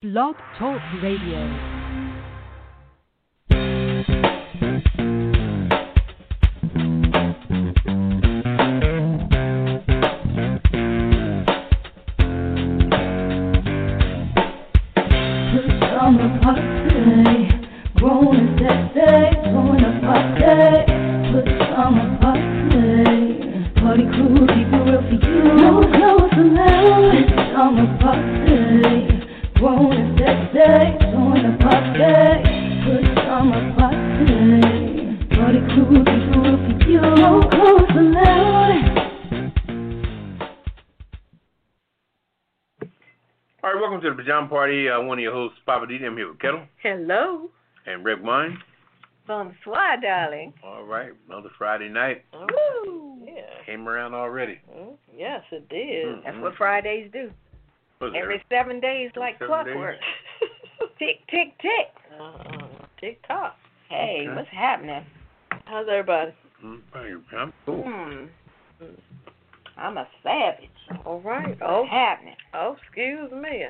Blog Talk Radio. Welcome to the Party. Uh, one of your hosts, Papa D. I'm here with Ketel Hello. and Redwine. Bonsoir, darling. All right, another Friday night Woo. Yeah. came around already. Mm, Yes, it did. Mm, That's mm. what Fridays do. What's it, Every seven days, like seven clockwork. tick, tick, tick. Uh, tick tock. Hey, Okay. what's happening? How's everybody? Mm, I'm cool. Hmm. I'm a savage. All right. What's Oh, happening? oh, excuse me.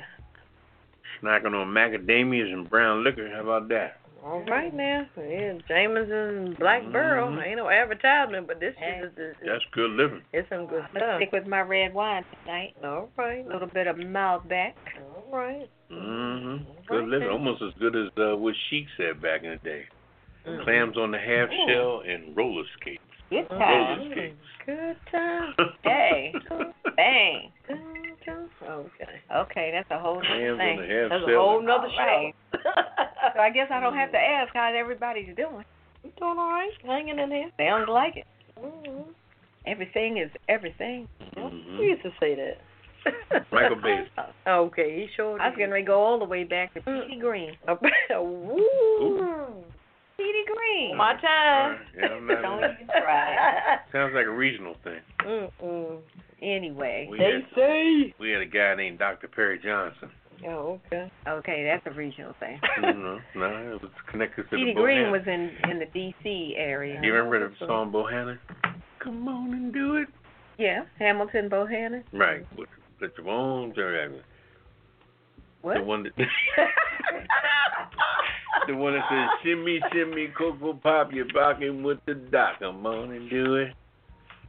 Snacking on macadamias and brown liquor. How about that? All right now. Yeah, Jameson Black Barrel. Mhm. Ain't no advertisement, but this Hey. is is- That's good living. it's some good I'm gonna stuff. stick with my red wine tonight. All right. A little bit of Malbec. All right. Mm-hmm. Good right, living. then. Almost as good as uh, what Chic said back in the day. Mm. Clams on the half Ooh. shell and roller skates. Good Mm. time. Roller. Good time. Hey. Bang. Good time. Okay. Okay, that's a whole nother thing. the half That's a whole nother All right. show. So I guess I don't have to ask how everybody's doing. You doing all right? Hanging in there. Sounds like it. Mm-hmm. Everything is everything. Mhm. Who used to say that? Michael Bates. Okay, he sure. I was getting ready to go all the way back to Petey Greene. Woo. Petey Greene. My All time. right. Yeah, not- Don't even try. Sounds like a regional thing. Mm-mm. Anyway, We They had, say. we had a guy named Dr. Perry Johnson. Oh, okay. okay, that's a regional thing. no, no, it was connected to Petey the Greene Bohannon. was in in the D.C. area. Do you remember the song Bohannon? Come on and do it. Yeah, Hamilton Bohannon. Right. Put, put your arms around it. What? The one that the one that says shimmy shimmy cocoa pop you're rocking with the doc. Come on and do it.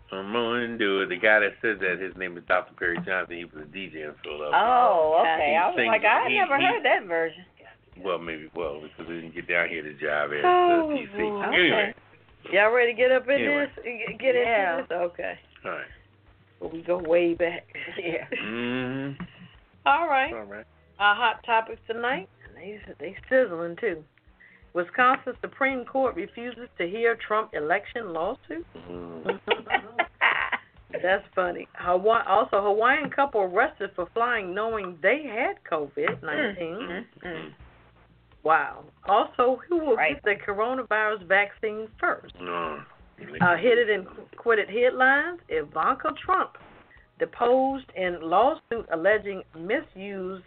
Come on and do it. The guy that said that his name is Dr. Perry Johnson. He was a DJ in Philadelphia. Oh, okay. I was Sing- like, I he- never he- heard that version. Well, maybe well because we didn't get down here to jive at Oh, DC. boy. Anyway, Y'all ready to get up in Anyway. this? G- Get Yeah. into this? Okay. all right. Well, we go way back. Yeah. Mm-hmm. All right. All right. Our hot topics tonight. And They they sizzling too. Wisconsin Supreme Court refuses to hear Trump election lawsuit. Mm. That's funny. Hawaii, also, Hawaiian couple arrested for flying knowing they had COVID 19. Mm, mm. Wow. Also, who will Right. get the coronavirus vaccine first? No. Uh, hit it and quit it headlines. Ivanka Trump deposed in lawsuit alleging misused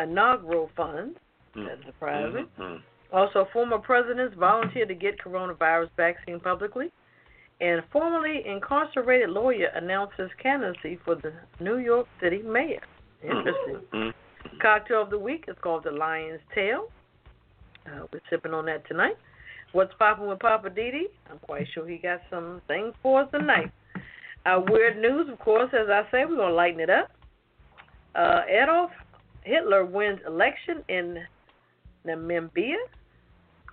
inaugural funds. Mm. That's surprising. Mhm. Also, former presidents volunteered to get coronavirus vaccine publicly. And formerly incarcerated lawyer announces candidacy for the New York City mayor. Interesting. Mhm. Cocktail of the week is called the Lion's Tail. Uh, we're sipping on that tonight. What's popping with Poppa DD? I'm quite sure he got some things for us tonight. Uh, weird news, of course, as I say, we're going to lighten it up. Uh, Adolf Hitler wins election in Namibia.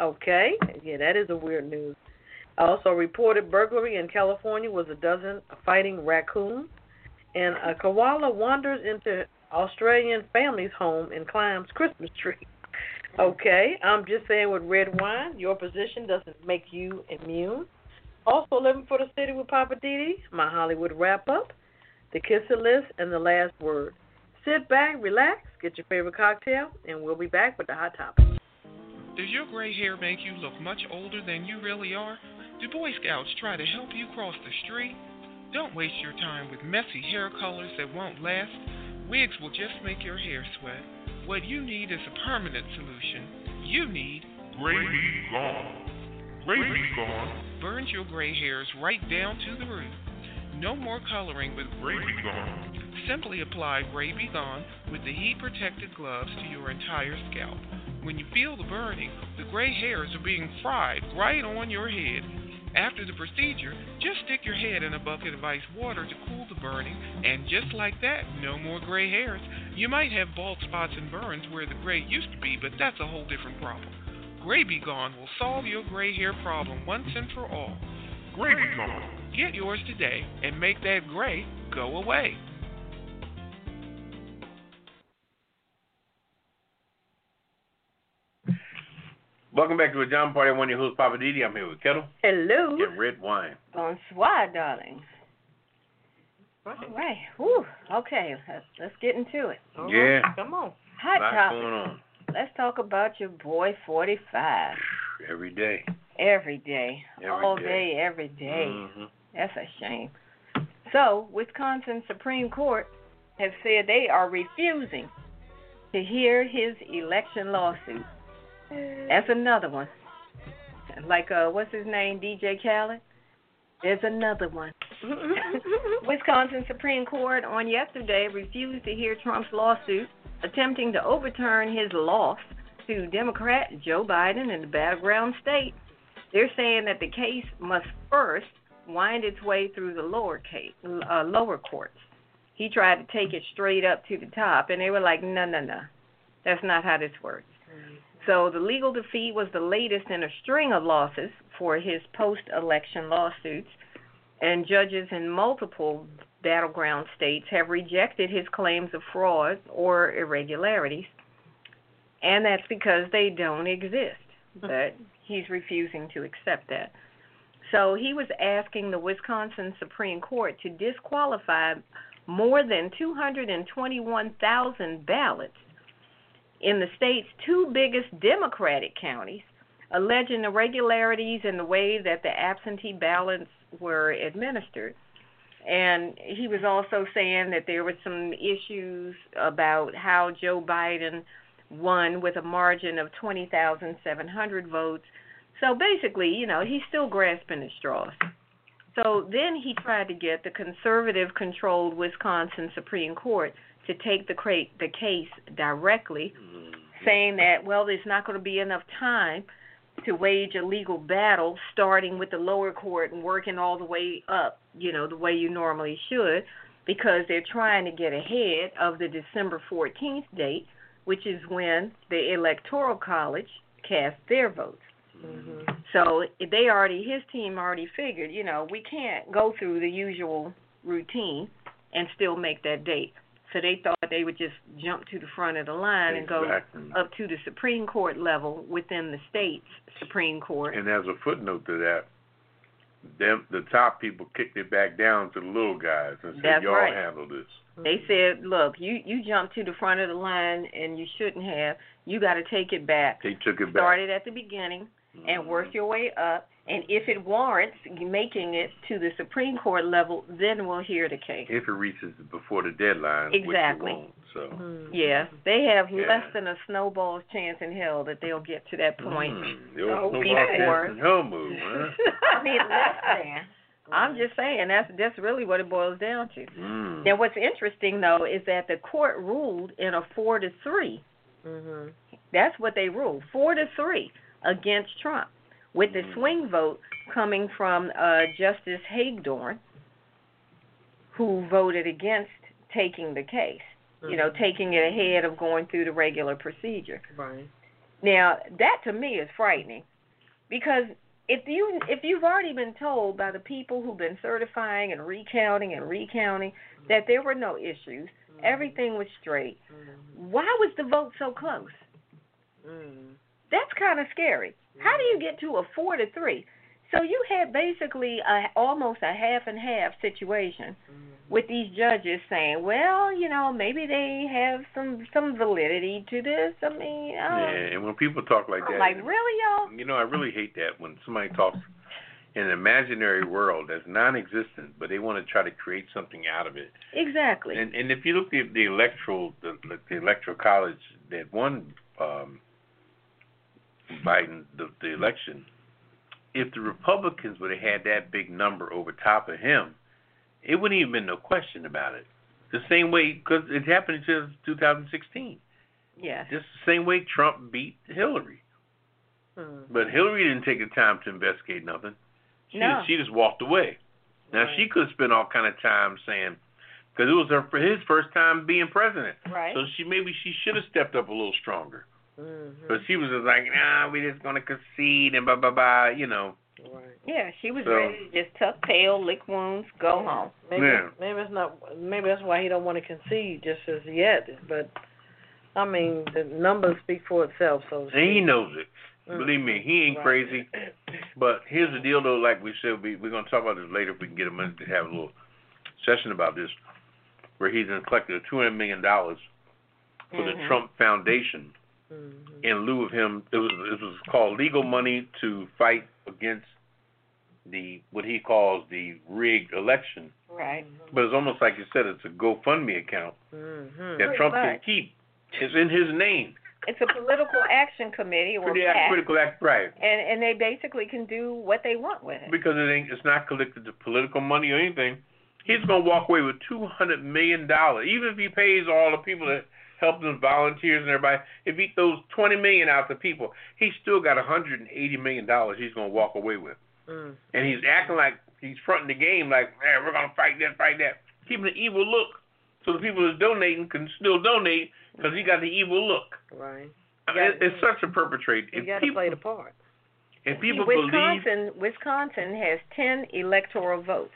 Okay, yeah, that is a weird news. Also, reported burglary in California was a dozen fighting raccoons. And a koala wanders into Australian family's home and climbs Christmas tree. Okay, I'm just saying with Redwine, your position doesn't make you immune. Also living for the city with Poppa DD, my Hollywood wrap up, the kisser list, and the last word. Sit back, relax, get your favorite cocktail, and we'll be back with the hot topic. Does your gray hair make you look much older than you really are? Do Boy Scouts try to help you cross the street? Don't waste your time with messy hair colors that won't last. Wigs will just make your hair sweat. What you need is a permanent solution. You need Gray Gone. Gray Gone. burns your gray hairs right down to the root. No more coloring with Gray Be Gone. Simply apply Gray Be Gone with the heat protected gloves to your entire scalp. When you feel the burning, the gray hairs are being fried right on your head. After the procedure, just stick your head in a bucket of ice water to cool the burning, and just like that, no more gray hairs. You might have bald spots and burns where the gray used to be, but that's a whole different problem. Gray Be Gone will solve your gray hair problem once and for all. Gray Be Gone. Get yours today and make that gray go away. Welcome back to a John Party. One of your hosts, Poppa DD. I'm here with Ketel. Hello. Get Redwine. Bonsoir, darling. Right. right. Whew. Okay, let's, let's get into it. All Yeah. right, Come on. Hot topic. going on Let's talk about your boy 45. every day. Every day. Every all day. day, every day. Mhm. That's a shame. So, Wisconsin Supreme Court has said they are refusing to hear his election lawsuit. That's another one. Like uh what's his name, DJ Khaled? There's another one. Wisconsin Supreme Court on yesterday refused to hear Trump's lawsuit attempting to overturn his loss to Democrat Joe Biden in the battleground state. They're saying that the case must first wind its way through the lower case, uh, lower courts. He tried to take it straight up to the top, and they were like, "No, no, no, that's not how this works." So the legal defeat was the latest in a string of losses for his post-election lawsuits, and judges in multiple battleground states have rejected his claims of fraud or irregularities, and that's because they don't exist. But he's refusing to accept that. So he was asking the Wisconsin Supreme Court to disqualify more than 221,000 ballots in the state's two biggest Democratic counties, alleging irregularities in the way that the absentee ballots were administered. And he was also saying that there were some issues about how Joe Biden won with a margin of 20,700 votes. So basically, you know, he's still grasping at straws. So then he tried to get the conservative controlled Wisconsin Supreme Court to take the cra- the case directly, mm-hmm. saying that well, there's not going to be enough time to wage a legal battle, starting with the lower court and working all the way up, you know, the way you normally should, because they're trying to get ahead of the December 14th date, which is when the Electoral College cast their votes. Mm-hmm. So they already, his team already figured, you know, we can't go through the usual routine and still make that date. So they thought they would just jump to the front of the line and go up to the Supreme Court level within the state's Supreme Court. And as a footnote to that, them the top people kicked it back down to the little guys and said, That's "Y'all right. handle this." They said, "Look, you you jumped to the front of the line and you shouldn't have. You got to take it back. They took it back. Start it at the beginning and work your way up. And if it warrants making it to the Supreme Court level, then we'll hear the case." If it reaches before the deadline, Exactly. Which it won't, so. Yeah, they have Yeah. less than a snowball's chance in hell that they'll get to that point. Mm, the Oh, old snowball before. chance hell move, huh? I mean, listen. I'm just saying that's that's really what it boils down to. Mm. Now, what's interesting though is that the court ruled in a four to three. Mhm. That's what they ruled, four to three against Trump, with the hmm. swing vote coming from uh, Justice Hagedorn, who voted against taking the case. You know, hmm. taking it ahead of going through the regular procedure. Right. Now, that to me is frightening because if you if you've already been told by the people who've been certifying and recounting and recounting hmm. that there were no issues, everything was straight, why was the vote so close? Mm. That's kind of scary. How do you get to a 4 to 3? So you had basically a almost a half and half situation with these judges saying, "Well, you know, maybe they have some some validity to this." I mean, I don't- Yeah, and when people talk like I'm that, like, really, y'all? you know, I really hate that when somebody talks in an imaginary world that's non-existent, but they want to try to create something out of it. Exactly. And and if you look at the electoral the, the electoral college that won um, Biden the, the election, if the Republicans would have had that big number over top of him, it wouldn't even been no question about it. The same way, because it happened in 2016. Yeah. Just the same way Trump beat Hillary. Hmm. But Hillary didn't take the time to investigate nothing. She No. just, she just walked away. Now Right. she could have spent all kind of time saying, because it was her his first time being president. Right. So she maybe she should have stepped up a little stronger. Mhm. But she was just like, nah, we just gonna concede and blah blah blah, you know. Right. yeah, she was So- ready to just tuck tail, lick wounds, go home. Maybe Yeah. maybe it's not. Maybe that's why he don't want to concede just as yet. But I mean, the numbers speak for itself. So And he knows it. Mm. Believe me, he ain't Right. crazy. But here's the deal, though. Like we said, we, we're going to talk about this later if we can get a minute to have a little session about this, where he's collected two hundred million dollars for Mhm. the Trump Foundation Mhm. in lieu of him. It was it was called legal money to fight against the what he calls the rigged election. Right. But it's almost like you said, it's a GoFundMe account Mhm. that Pretty Trump can keep. It's in his name. It's a political action committee or Pretty PAC, critical act, right? and and they basically can do what they want with it. because it ain't it's not collected to political money or anything. He's gonna walk away with two hundred million dollars, even if he pays all the people that helped him, volunteers and everybody. If he throws twenty million out to people, he's still got a hundred and eighty million dollars he's gonna walk away with, Mm. and he's acting like he's fronting the game, like man, we're gonna fight this, fight that, keeping an evil look, so the people that's donating can still donate because he got the evil look. Right. I mean, it, it's such a perpetrate. You got to play the part. if people believe, Wisconsin, Wisconsin has ten electoral votes,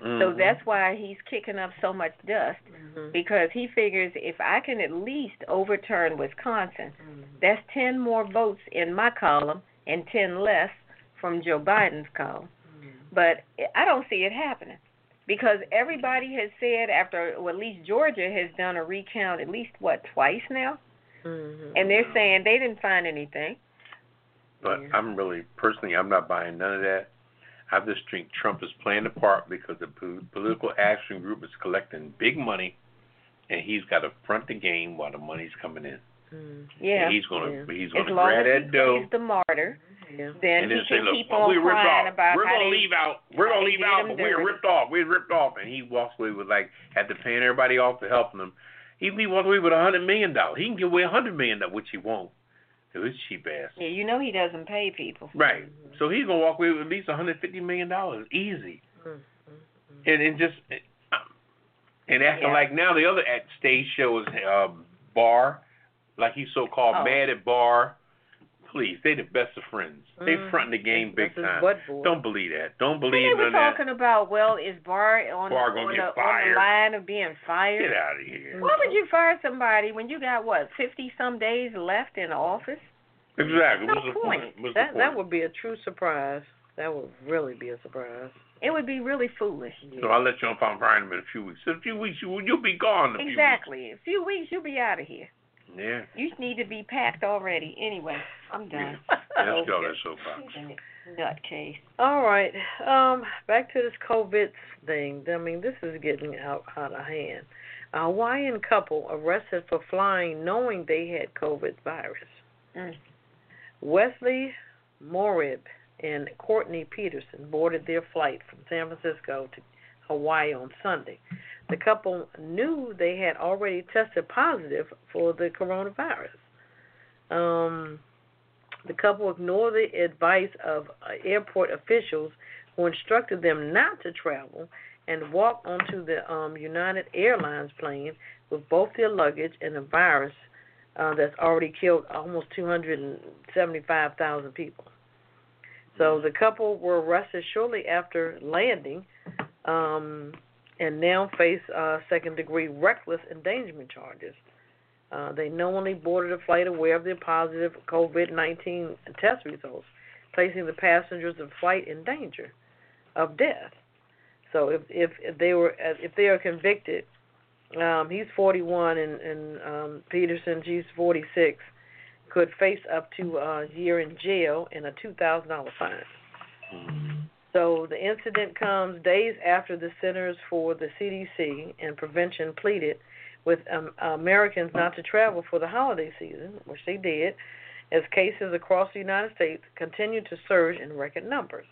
so Mhm. that's why he's kicking up so much dust Mhm. because he figures if I can at least overturn Wisconsin, Mhm. that's ten more votes in my column and ten less from Joe Biden's column. But I don't see it happening because everybody has said after, well, at least Georgia has done a recount at least what twice now, Mhm. and they're saying they didn't find anything. But Yeah. I'm really personally, I'm not buying none of that. I just think Trump is playing the part because the political action group is collecting big money, and he's got to front the game while the money's coming in. Mhm. Yeah, And he's gonna Yeah. he's gonna long grab as he that dough He's the martyr, Yeah. then and he then say, "Look, well, we ripped off. about We're gonna leave out. We're gonna leave out, but we're ripped off. We're ripped off." And he walks away with like after paying everybody off for helping him. Even he walks away with a hundred million dollars. He can give away a hundred million dollars, which he won't. His cheap ass. Yeah, you know he doesn't pay people. Right. So he's gonna walk away with at least 150 million dollars, easy. Mhm. And and just and acting Yeah. like now the other at stage show is uh, Barr, like he's so called Oh. mad at Barr. Please, they the best of friends. They Mhm. fronting the game big time. Don't believe that. Don't believe they were none of that. talking about, well, is Barr on, gonna on, get the, on the line of being fired? Get out of here. Why would you fire somebody when you got what fifty some days left in office? Exactly. No What's the point. point? That the that would be a true surprise. That would really be a surprise. It would be really foolish. So I'll let you know if I'm firing him in a few weeks. In a few weeks, you, you'll be gone. In a few Exactly. A few weeks, you'll be out of here. Yeah. You need to be packed already. Anyway, I'm done. Let's go. Okay. That's so far. He's a nutcase. All right. Um, back to this COVID thing. I mean, this is getting out out of hand. A Hawaiian couple arrested for flying knowing they had COVID virus. Mm. Wesley Mureb and Courtney Peterson boarded their flight from San Francisco to Hawaii on Sunday. The couple knew they had already tested positive for the coronavirus. Um, the couple ignored the advice of uh, airport officials who instructed them not to travel and walked onto the um, United Airlines plane with both their luggage and a virus uh, that's already killed almost 275,000 people. So the couple were arrested shortly after landing um, and now face uh, second degree reckless endangerment charges. Uh, they knowingly boarded a flight aware of their positive COVID 19 test results, placing the passengers of flight in danger of death. So if if, if they were if they are convicted, um, he's 41 and and um, Peterson she's 46, could face up to a year in jail and a two thousand dollar fine. So the incident comes days after the Centers for the CDC and Prevention pleaded with um, Americans not to travel for the holiday season, which they did, as cases across the United States continue to surge in record numbers.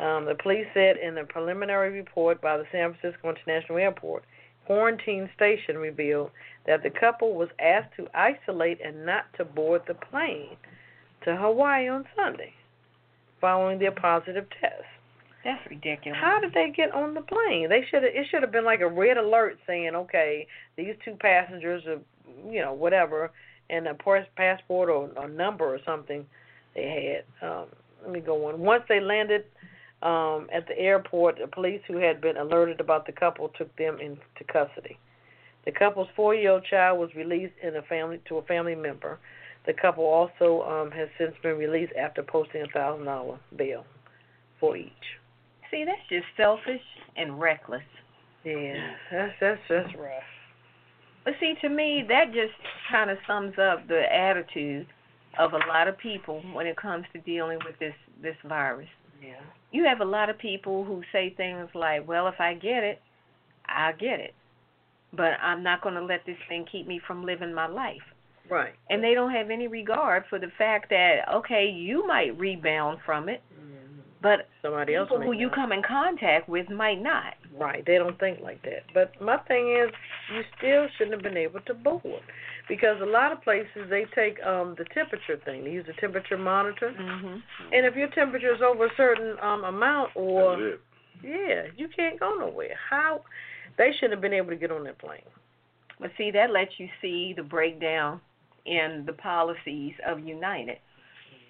Um, the police said in a preliminary report by the San Francisco International Airport quarantine station revealed that the couple was asked to isolate and not to board the plane to Hawaii on Sunday following their positive test. That's ridiculous. How did they get on the plane? They should have. It should have been like a red alert saying, "Okay, these two passengers are, you know, whatever, and a passport or a number or something they had." Um, let me go on. Once they landed um, at the airport, the police who had been alerted about the couple took them into custody. The couple's four-year-old child was released in a family to a family member. The couple also um, has since been released after posting a thousand dollar bail for each. See, that's just selfish and reckless. Yeah, that's that's that's rough. But see, to me, that just kind of sums up the attitude of a lot of people when it comes to dealing with this this virus. Yeah. You have a lot of people who say things like, "Well, if I get it, I'll get it, but I'm not going to let this thing keep me from living my life." Right. And they don't have any regard for the fact that okay, you might rebound from it, mm-hmm. But Somebody else. people may who you not. come in contact with might not. Right. They don't think like that. But my thing is, you still shouldn't have been able to board because a lot of places they take um the temperature thing. They use the temperature monitor, mm-hmm. and if your temperature is over a certain um amount, or That's it. yeah, you can't go nowhere. How? They shouldn't have been able to get on that plane. But see, that lets you see the breakdown in the policies of United.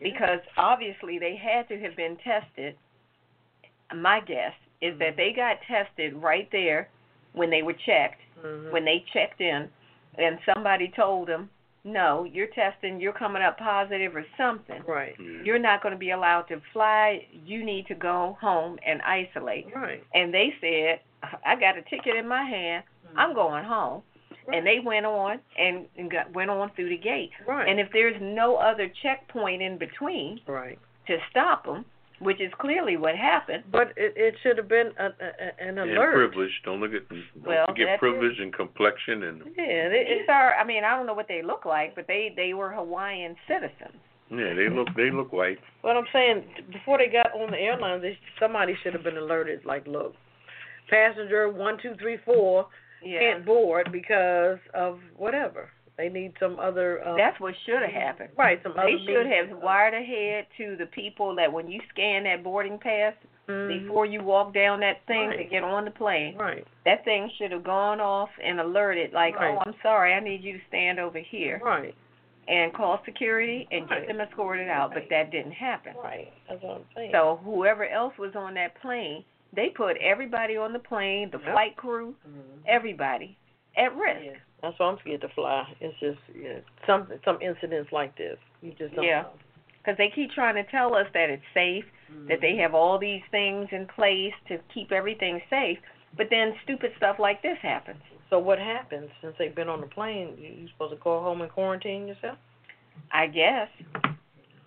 Mm-hmm. Because obviously they had to have been tested. My guess is that mm-hmm. they got tested right there when they were checked, Mhm. when they checked in, and somebody told them, no, you're testing, you're coming up positive or something. Right. Yeah. You're not going to be allowed to fly. You need to go home and isolate. Right. And they said, I got a ticket in my hand. I'm mm-hmm. going home. And they went on and, and got, went on through the gate. Right. And if there's no other checkpoint in between right. to stop them, which is clearly what happened, But it it should have been a, a, an And alert. privilege. Don't look at don't Well, forget that's privilege and complexion and Yeah. They, these are, I mean, I don't know what they look like, but they they were Hawaiian citizens. yeah, they look they look white. What I'm saying, before they got on the airline, they, somebody should have been alerted. Like, look, passenger one two three four Yeah. can't board because of whatever. They need some other. Um, That's what should have happened. right. Some They should have wired ahead to the people that when you scan that boarding pass Mhm. before you walk down that thing to get on the plane, Right. that thing should have gone off and alerted like, Right. "Oh, I'm sorry, I need you to stand over here." Right. and call security and get them escorted out, but that didn't happen. Right. That's what I'm saying. So whoever else was on that plane, they put everybody on the plane, the Yep. flight crew, Mhm. everybody at risk. Yeah. That's why I'm scared to fly. It's just yeah, some some incidents like this. You just don't Yeah. know. Because they keep trying to tell us that it's safe, that they have all these things in place to keep everything safe, but then stupid stuff like this happens. So what happens since they've been on the plane? You, you supposed to go home and quarantine yourself? I guess.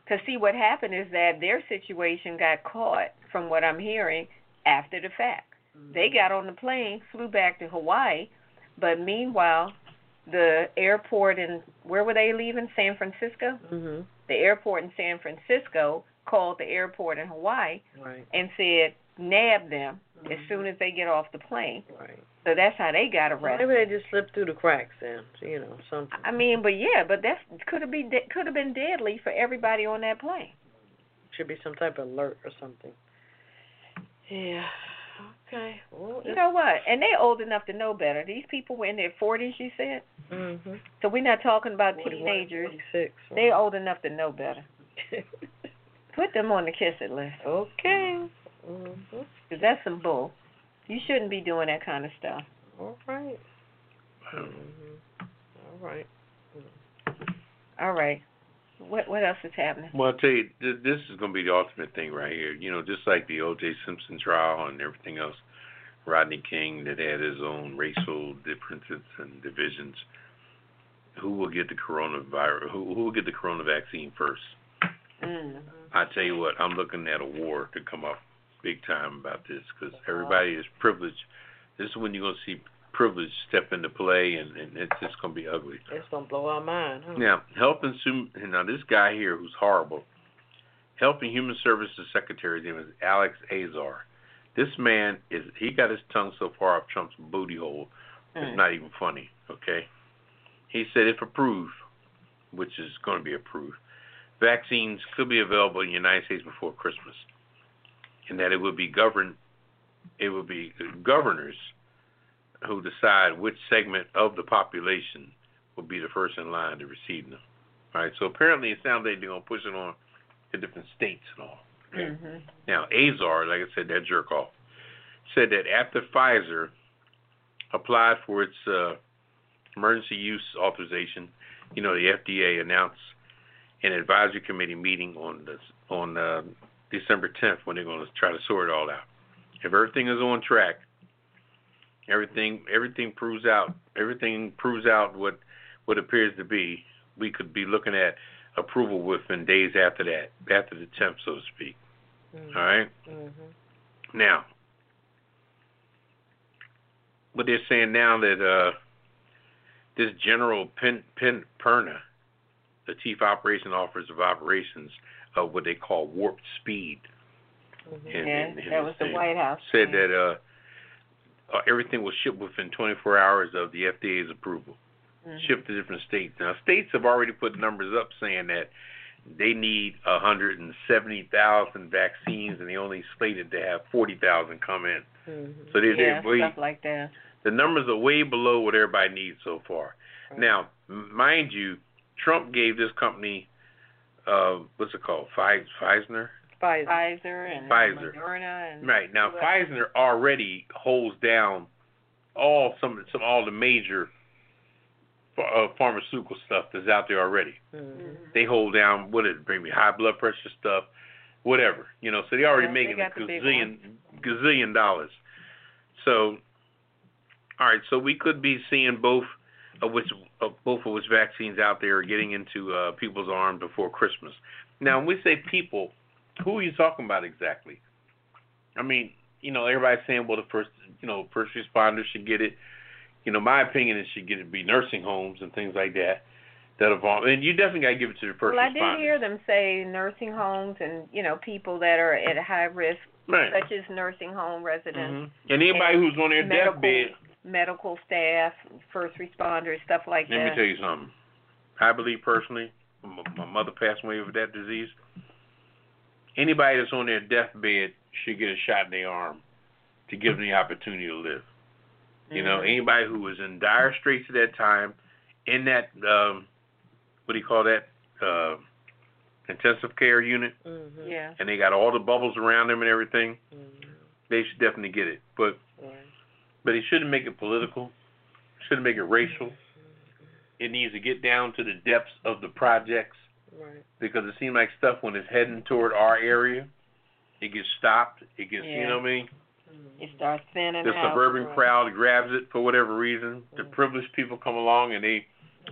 Because, see, what happened is that their situation got caught, from what I'm hearing, after the fact. They got on the plane, flew back to Hawaii, but meanwhile, the airport in, where were they leaving? San Francisco? Mhm. The airport in San Francisco called the airport in Hawaii Right. and said, nab them as soon as they get off the plane. Right. So that's how they got arrested. maybe they just slipped through the cracks then. So, you know, something. I mean, but yeah, but that could have been could have been deadly for everybody on that plane. Should be some type of alert or something. Yeah. Okay. Well, You know what? And they're old enough to know better. These people were in their forties, you said. Mhm. So we're not talking about 41, teenagers. 46. They're old enough to know better. Put them on the kiss it list, okay. Mhm. because that's some bull. You shouldn't be doing that kind of stuff. All right. Mm-hmm. All right. All right. What what else is happening? Well, I'll tell you, th- this is going to be the ultimate thing right here. You know, just like the O.J. Simpson trial and everything else, Rodney King that had his own racial differences and divisions. Who will get the coronavirus? Who, who will get the corona vaccine first? Mm. I tell you what, I'm looking at a war to come up big time about this because everybody is privileged. This is when you're going to see privilege step into play, and, and it's just going to be ugly. It's gonna blow our mind, huh? Now, health and now this guy here who's horrible, Health and Human Services Secretary. His name is Alex Azar. This man is he got his tongue so far up Trump's booty hole. It's Mm. not even funny. Okay. He said if approved, which is going to be approved, vaccines could be available in the United States before Christmas, and that it would be governed. It would be governors who decide which segment of the population will be the first in line to receive them. All right. So apparently, it sounds like they're going to push it on to different states and all. Mhm. Now, Azar, like I said, that jerk off, said that after Pfizer applied for its uh, emergency use authorization, you know, the FDA announced an advisory committee meeting on this, on uh, December 10th when they're going to try to sort it all out. If everything is on track, everything everything proves out everything proves out what what appears to be, we could be looking at approval within days after that, after the 10th, so to speak. Mhm. All right. Mhm. Now, what they're saying now that uh, this General Pen, Pen Perna, the Chief Operation Officer of Operations of what they call warp speed, Mhm. in- Yeah, in- in that was the White House. said thing. that uh, uh, everything was shipped within 24 hours of the FDA's approval. Mhm. Shipped to different states. Now, states have already put numbers up saying that they need 170,000 vaccines, and they only slated to have 40,000 come in. Mhm. So they, yeah, they're way, stuff like that. the numbers are way below what everybody needs so far. Right. Now, m- mind you, Trump gave this company, uh, what's it called, Pfiz- Pfizer? Pfizer. Pfizer and Pfizer. Moderna and Right now, Pfizer already holds down all some some all the major ph- uh, pharmaceutical stuff that's out there already. Mhm. They hold down what it bring me high blood pressure stuff, whatever you know. So they already Yeah, they making a got the big gazillion gazillion dollars. So, all right, so we could be seeing both of which of both of which vaccines out there are getting into uh, people's arms before Christmas. Now, when we say people, who are you talking about exactly? I mean, you know, everybody's saying, well, the first, you know, first responders should get it. You know, my opinion is should get it be nursing homes and things like that. That have all, and you definitely got to give it to the first well, I did hear them say nursing homes and you know people that are at high risk, right. such as nursing home residents, Mhm. And anybody and who's on their medical deathbed, medical staff, first responders, stuff like that. let me tell you something. I believe personally, my mother passed away with that disease. Anybody that's on their deathbed should get a shot in their arm to give them the opportunity to live. You know, Mhm. anybody who was in dire straits at that time, in that um, what do you call that uh, intensive care unit, Mhm. Yeah. and they got all the bubbles around them and everything, Mhm. they should definitely get it. But Right. but it shouldn't make it political. Shouldn't make it racial. It needs to get down to the depths of the projects Right. because it seems like stuff when it's heading toward our area, it gets stopped. It gets, you know what I mean? Mm-hmm. It starts thinning The out. suburban right. crowd grabs it for whatever reason. The Mhm. privileged people come along and they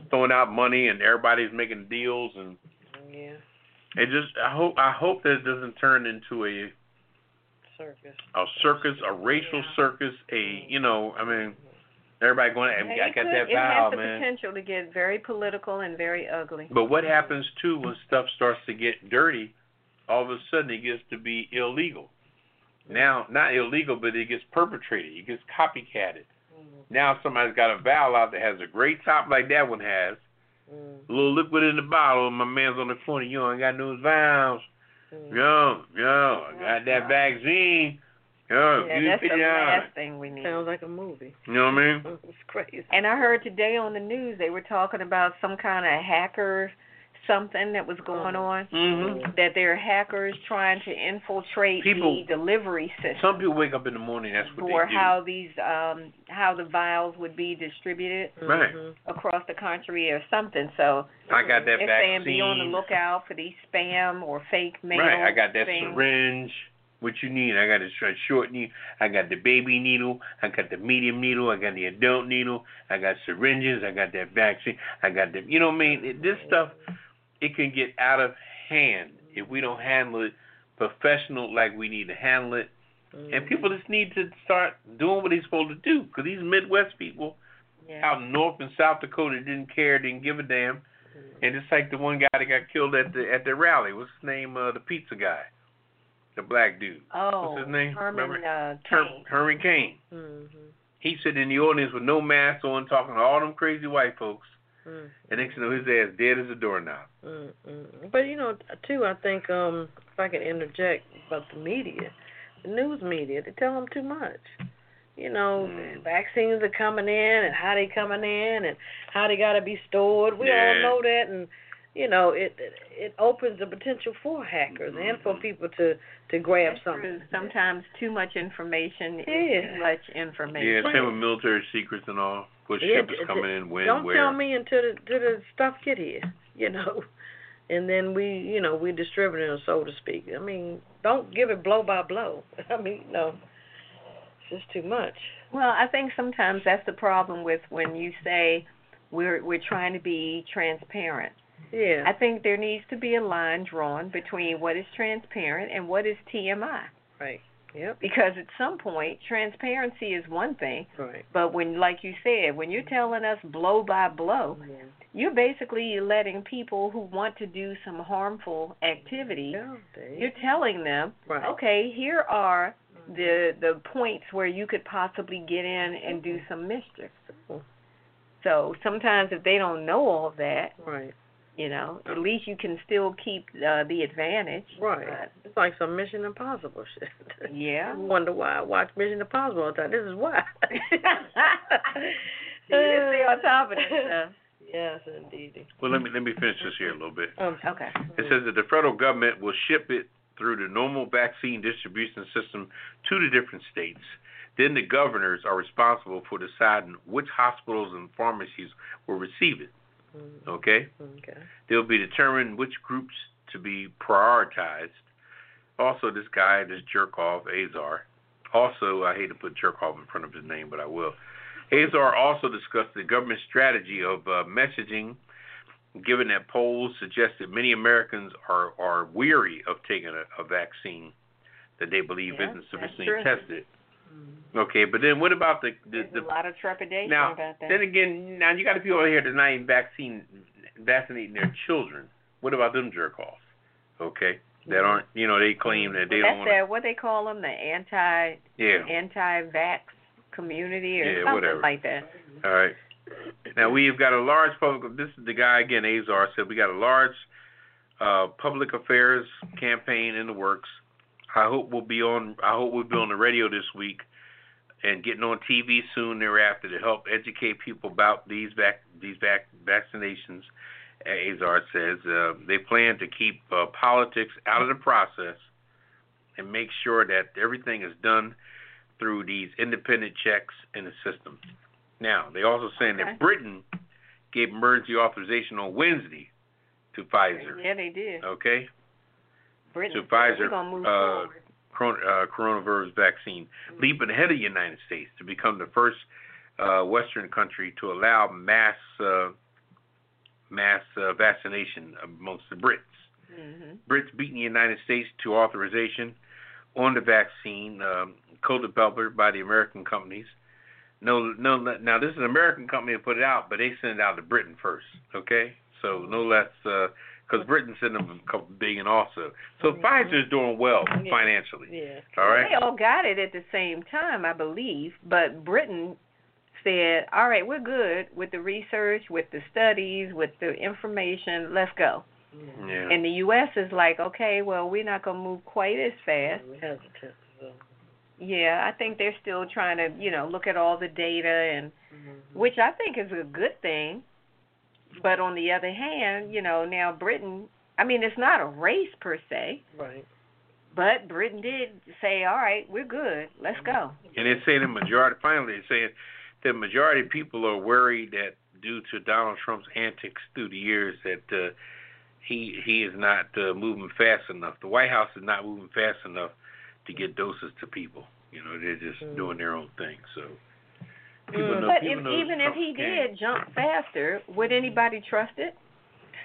throwing out money and everybody's making deals and Yeah. it just I hope I hope that it doesn't turn into a Circus. a circus, a racial Yeah. circus, a mm-hmm. you know, I mean mm-hmm. Everybody going Yeah, I got that It has the man. potential to get very political and very ugly. But what happens too when stuff starts to get dirty, all of a sudden it gets to be illegal. Now, not illegal, but it gets perpetrated. It gets copycatted. Mhm. Now somebody's got a valve out that has a great top like that one has, Mhm. a little liquid in the bottle, and my man's on the corner, yo, I got those valves. Mhm. Yo, yo, I got that vaccine. Yo, Yeah, that's the last thing we need. Sounds like a movie. You know what I mean? It's crazy. And I heard today on the news they were talking about some kind of hacker something that was going on. Mm-hmm. That there are hackers trying to infiltrate People- the delivery system Some people wake up in the morning, that's what for they do. how these um how the vials would be distributed Right. Mhm. across the country or something. So I got that they're saying vaccine. be on the lookout for these spam or fake mail. Right, I got that things. syringe. What you need? I got a sh- short needle. I got the baby needle. I got the medium needle. I got the adult needle. I got syringes. I got that vaccine. I got the. You know what I mean? This stuff, it can get out of hand if we don't handle it professional like we need to handle it. Mhm. And people just need to start doing what they're supposed to do. Because these Midwest people Yeah. out in North and South Dakota didn't care, didn't give a damn. And it's like the one guy that got killed at the at the rally. What's his name? Uh, the pizza guy, the black dude. Oh, What's his name? Herman Remember? uh, Her- Cain. Herman Cain. Mhm. He sitting in the audience with no mask on, talking to all them crazy white folks. Mhm. And next thing you know, his ass dead as a doorknob. Mm-mm. But you know, too, I think um, if I can interject about the media, the news media, they tell them too much. You know, Mm. vaccines are coming in and how they coming in and how they got to be stored. We all know that, and you know, it it, it opens the potential for hackers and for mm-hmm. people to to grab That's something. true. Sometimes too much information Yeah. is too much information. Yeah, information. same with military secrets and all. What Yeah, ships d- coming in, when, Don't where. tell me until the, till the stuff get here, you know, and then we, you know, we distribute it, so to speak. I mean, don't give it blow by blow. I mean, no, it's just too much. Well, I think sometimes that's the problem with when you say we're we're trying to be transparent. Yeah. I think there needs to be a line drawn between what is transparent and what is TMI. right. Yep. Because at some point, transparency is one thing, Right. but when, like you said, when you're telling us blow by blow, Yeah. you're basically letting people who want to do some harmful activity, Yeah. you're telling them, Right. okay, here are the the points where you could possibly get in and do some mischief. Mhm. So sometimes if they don't know all that, Right. You know, at least you can still keep uh, the advantage. Right. It's like some Mission Impossible shit. Yeah. I wonder why I watch Mission Impossible all the time. This is why. you just stay on top of this stuff. Yes, indeed. Well, let me let me finish this here a little bit. Um, Okay. It says that the federal government will ship it through the normal vaccine distribution system to the different states. Then the governors are responsible for deciding which hospitals and pharmacies will receive it. Mm, Okay? Okay. They'll be determined which groups to be prioritized. Also, this guy, this jerk off, Azar. Also, I hate to put jerk off in front of his name, but I will. Azar also discussed the government strategy of uh, messaging, given that polls suggest that many Americans are, are weary of taking a, a vaccine that they believe Yeah, isn't sufficiently tested. Okay, but then what about the the, There's the a lot of trepidation now, about that. then again, now you got the people here that not even vaccine vaccinating their children. What about them jerk offs? Okay, that aren't you know they claim that they Well, don't that's want that what they call them, the anti. Yeah. anti-vax community or Yeah, something whatever. like that. All right. Now we've got a large public. This is the guy again. Azar said we got a large uh, public affairs campaign in the works. I hope we'll be on. I hope we'll be on the radio this week and getting on TV soon thereafter to help educate people about these vac these vac vaccinations. Azar says uh, they plan to keep uh, politics out of the process and make sure that everything is done through these independent checks in the system. Now, they also saying Okay. that Britain gave emergency authorization on Wednesday to Pfizer. Yeah, they did. Okay, Britain to Pfizer, We're gonna move uh, uh, coronavirus vaccine, leaping ahead of the United States to become the first uh, Western country to allow mass uh, mass uh, vaccination amongst the Brits. hmm Brits beating the United States to authorization on the vaccine, um, co-developed by the American companies. No, no. Now this is an American company that put it out, but they sent it out to Britain first. Okay, so no less because Britain sent them a couple billion also. So Mhm. Pfizer's doing well Yeah. financially. Yeah. All right. They all got it at the same time, I believe, but Britain said, "All right, we're good with the research, with the studies, with the information. Let's go." Yeah. And the U.S. is like, "Okay, well, we're not gonna move quite as fast." We hesitant. So. Yeah, I think they're still trying to, you know, look at all the data and Mhm. which I think is a good thing. But on the other hand, you know, now Britain, I mean, it's not a race per se, Right. but Britain did say, "All right, we're good. Let's go." And they're saying the majority. Finally, they're saying the majority of people are worried that due to Donald Trump's antics through the years that uh, he he is not uh, moving fast enough. The White House is not moving fast enough to get doses to people. You know, they're just Mm. doing their own thing. So people know. But people if know even if he game. did jump faster, would anybody trust it?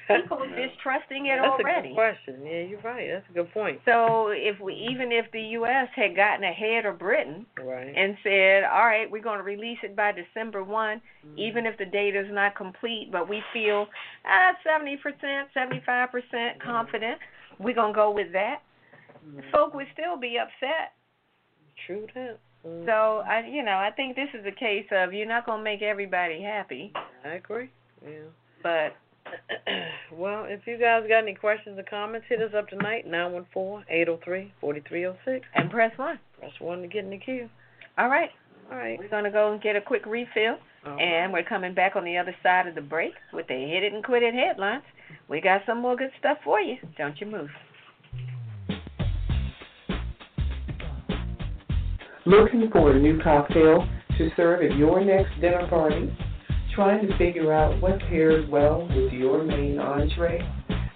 people are distrusting it That's already. a good question. Yeah, you're right. That's a good point. So if we, even if the U.S. had gotten ahead of Britain Right. and said, all right, we're going to release it by December one, Mm-hmm. even if the data is not complete, but we feel ah seventy percent, seventy five percent Mm-hmm. confident, we're gonna go with that. Folk would still be upset. True that. So I, you know, I think this is a case of you're not gonna make everybody happy, I agree. Yeah. but well, if you guys got any questions or comments, hit us up tonight, nine one four eight zero three forty three zero six. and press one. Press one to get in the queue. All right, All right. we're gonna go and get a quick refill. All And we're coming back on the other side of the break with the hit it and quit it headlines. We got some more good stuff for you. Don't you move. Looking for a new cocktail to serve at your next dinner party? Trying to figure out what pairs well with your main entree?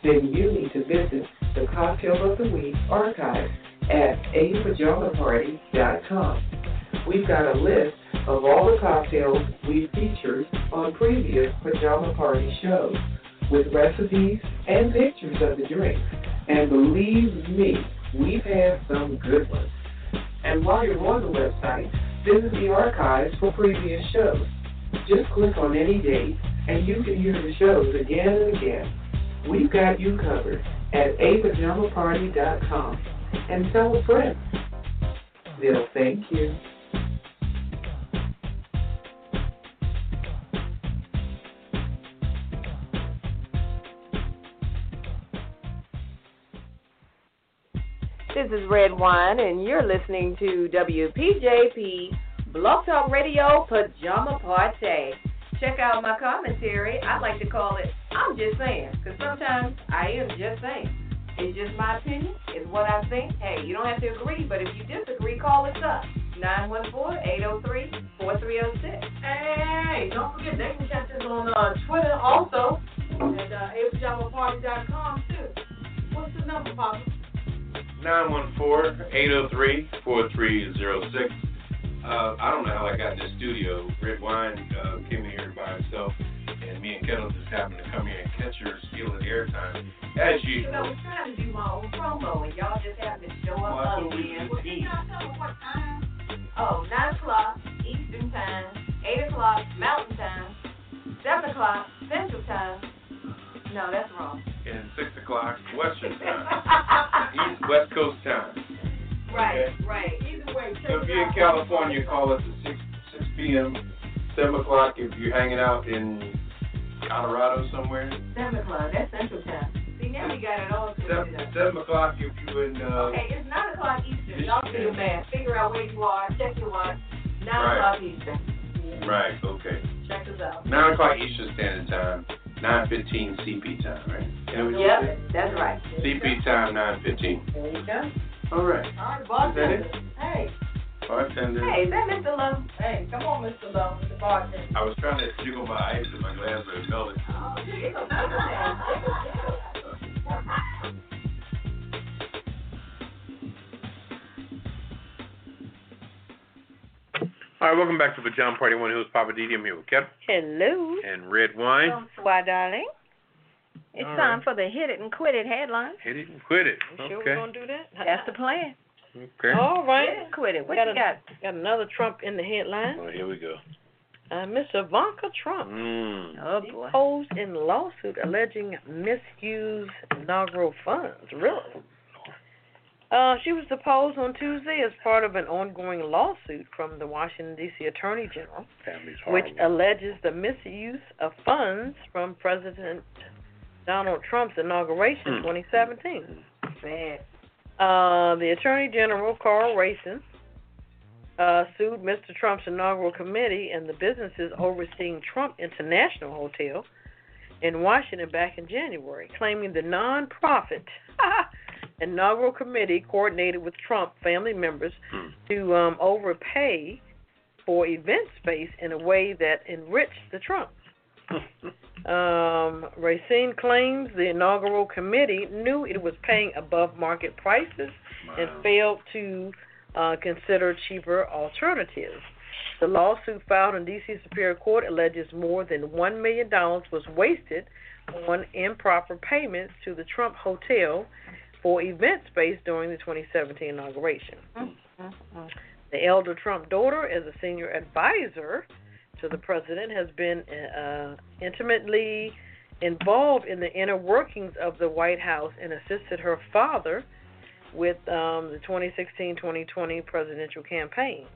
Then you need to visit the Cocktail of the Week archive at apajamaparty.com. We've got a list of all the cocktails we've featured on previous Pajama Party shows with recipes and pictures of the drinks. And believe me, we've had some good ones. And while you're on the website, visit the archives for previous shows. Just click on any date and you can hear the shows again and again. We've got you covered at apajamaparty.com and tell a friend. They'll thank you. Is Redwine, and you're listening to WPJP Blog Talk Radio Pajama Party. Check out my commentary. I like to call it I'm Just Saying, because sometimes I am just saying. It's just my opinion. It's what I think. Hey, you don't have to agree, but if you disagree, call us up. 914-803-4306. Hey, don't forget they can catch us on uh, Twitter also at uh, apajamaparty.com too. What's the number, Poppa? 914-803-4306. Uh, I don't know how I got in the studio. Redwine uh, came in here by himself, and me and Ketel just happened to come here and catch her stealing airtime. As You know, I was trying to do my own promo, and y'all just happened to show Well, I up thought we again. did eat. Oh, 9 o'clock Eastern Time, 8 o'clock Mountain Time, 7 o'clock Central Time. No, that's wrong. And 6 o'clock Western time. East West Coast time. Right, Okay. right. Either way, So if you're in California, call us at 6, 6 p.m., 7 o'clock if you're hanging out in Colorado somewhere. 7 o'clock, that's Central Time. See, now we got it all Seven, seven o'clock if you're in. Uh, Okay, it's 9 o'clock Eastern. Y'all do the math. Figure out where you are. Check your watch. 9 Right. o'clock Eastern. Right. Okay. Check us out. Nine o'clock Eastern Standard Time. Nine fifteen CP time. Right. Is that Yep, that's right. CP time nine fifteen. There you go. All right. All right, Is that bartender. it? Hey, Bartender. Hey, is that Mr. Lowe? hey, come on, Mr. Lowe, the bartender. I was trying to jiggle my ice in my glass, but it melted. Oh, All right, welcome back to Pajama Party. One who's Poppa DD. I'm here with Kevin Hello. and Redwine. Why, darling? It's All time right. for the hit it and quit it headline. Hit it and quit it. You sure we're gonna do that? That's the plan. Okay. All Hit it and quit it. What Got you a- got? Got another Trump in the headline. Well, here we go. Uh, Miss Ivanka Trump Mm. Oh boy. deposed in lawsuit alleging misused inaugural funds. Really? Uh, she was deposed on Tuesday as part of an ongoing lawsuit from the Washington D.C. Attorney General, which alleges the misuse of funds from President Donald Trump's inauguration in Hmm. 2017. Bad. Uh, the Attorney General, Karl Racine, uh, sued Mr. Trump's inaugural committee and the businesses overseeing Trump International Hotel in Washington back in January, claiming the nonprofit inaugural committee coordinated with Trump family members Hmm. to um, overpay for event space in a way that enriched the Trumps. Um, Racine claims the inaugural committee knew it was paying above market prices and failed to uh, consider cheaper alternatives. The lawsuit filed in D.C. Superior Court alleges more than $1 million was wasted on improper payments to the Trump Hotel for event space during the 2017 inauguration. Mm-hmm. The elder Trump daughter, as a senior advisor to the president, has been uh, intimately involved in the inner workings of the White House and assisted her father with um, the 2016-2020 presidential campaign.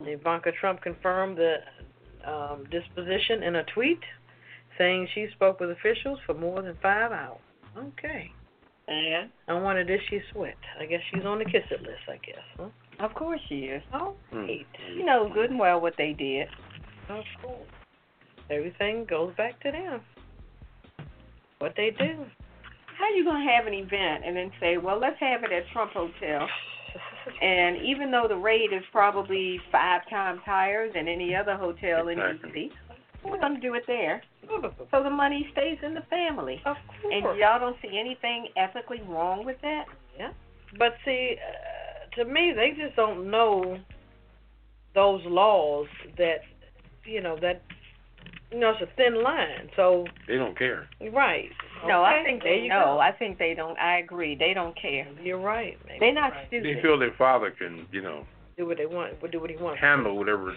Ivanka Trump confirmed the um, disposition in a tweet, saying she spoke with officials for more than five hours. Okay. And I wanted did she sweat? I guess she's on the kiss it list. I guess. Huh? of course she is. Oh, hmm. great. She knows good and well what they did. Oh, of course. Everything goes back to them. What they do. How you gonna have an event and then say, well, let's have it at Trump Hotel? And even though the rate is probably five times higher than any other hotel in DC, we're gonna do it there. So the money stays in the family. Of course. And y'all don't see anything ethically wrong with that? Yeah. But see, uh, to me, they just don't know those laws that, you know, that, you know, it's a thin line. So, They don't care. right. No, I think they you know. go. I think they don't. I agree. They don't care. You're right. Maybe They're not right. stupid. They feel their father can, you know, Do what they want. Do what he wants. handle whatever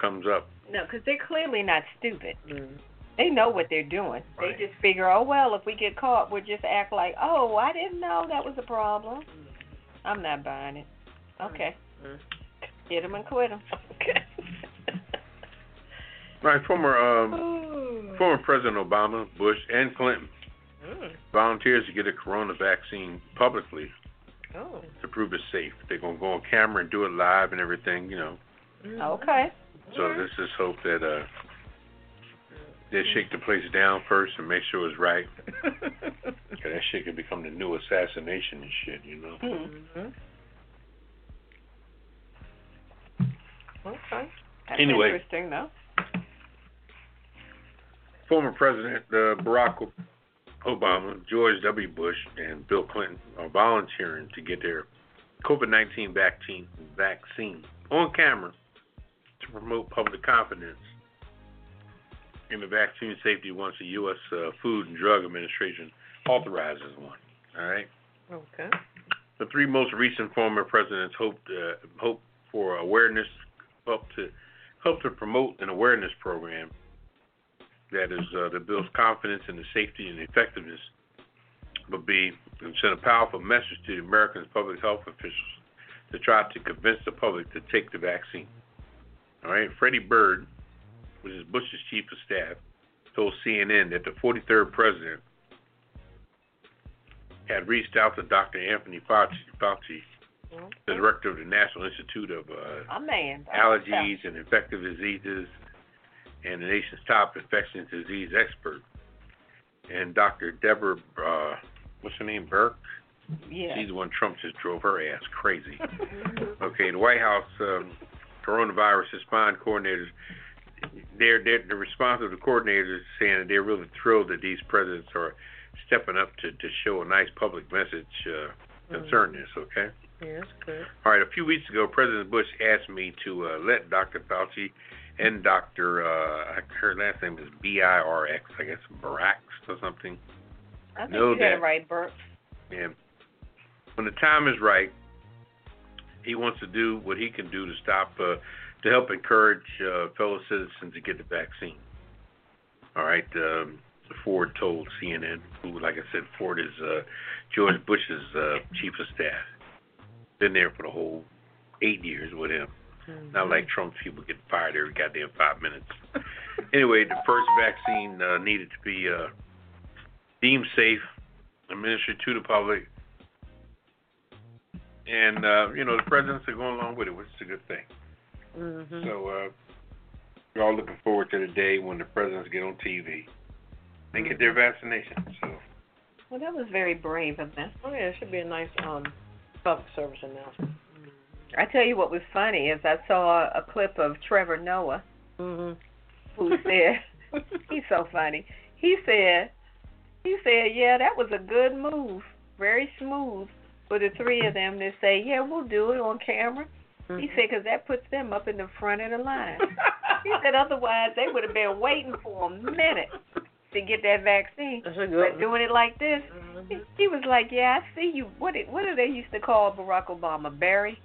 comes up. No, because they're clearly not stupid. Mm. They know what they're doing. Right. They just figure, oh well, if we get caught, we'll just act like, oh, I didn't know that was a problem. I'm not buying it. Okay, Mm. hit 'em and quit 'em. Okay. Right, former um, former President Obama, Bush, and Clinton Mm. volunteers to get a corona vaccine publicly Oh. to prove it's safe. They're gonna go on camera and do it live and everything, you know. Mm. Okay. So let's just hope that uh they shake the place down first and make sure it's right. 'Cause that shit could become the new assassination and shit, you know. Hmm. Mhm. Okay. That's Anyway. interesting though. Former President uh, Barack Obama, George W. Bush, and Bill Clinton are volunteering to get their COVID-19 vaccine vaccine on camera to promote public confidence in the vaccine safety once the U.S. Uh, Food and Drug Administration authorizes one. All right. Okay. The three most recent former presidents hoped uh, hope for awareness, help to help to promote an awareness program that is uh, that builds confidence in the safety and effectiveness, but be and send a powerful message to the American public health officials to try to convince the public to take the vaccine. All right, Freddy Ford, which is Bush's chief of staff, told CNN that the 43rd president had reached out to Dr. Anthony Fauci, Fauci the director of the National Institute of uh, man. Allergies and Infectious Diseases and the nation's top infectious disease expert. And Dr. Deborah, uh, what's her name, Burke? Yeah. She's the one Trump just drove her ass crazy. okay, the White House um, coronavirus response coordinators, they're, they're, the response of the coordinators is saying that they're really thrilled that these presidents are stepping up to, to show a nice public message uh, concerning this, okay? Yeah, that's good. All right, a few weeks ago, President Bush asked me to uh, let Dr. Fauci and Dr. Uh, her last name is B I R X, I guess Barax or something. I think know you got that- it right, Bert. And when the time is right, he wants to do what he can do to stop, uh, to help encourage uh, fellow citizens to get the vaccine. All right, um, Ford told CNN, who, like I said, Ford is uh, George Bush's uh, chief of staff. Been there for the whole eight years with him. Not like Trump people get fired every goddamn five minutes. anyway, the first vaccine uh, needed to be uh, deemed safe, administered to the public, and uh, you know the presidents are going along with it, which is a good thing. Mm-hmm. So uh, we're all looking forward to the day when the presidents get on TV and get their vaccination. So Well, that was very brave of them. Oh yeah, it should be a nice um public service announcement. I tell you what was funny is I saw a clip of Trevor Noah Mhm. who said he's so funny. He said he said, Yeah, that was a good move. Very smooth for the three of them to say, Yeah, we'll do it on camera. He said, because that puts them up in the front of the line. He said, otherwise they would have been waiting for a minute. to get that vaccine. That's a But good. doing it like this, he, Mhm. he was like, "Yeah, I see you." What did, what do they used to call Barack Obama? Barry.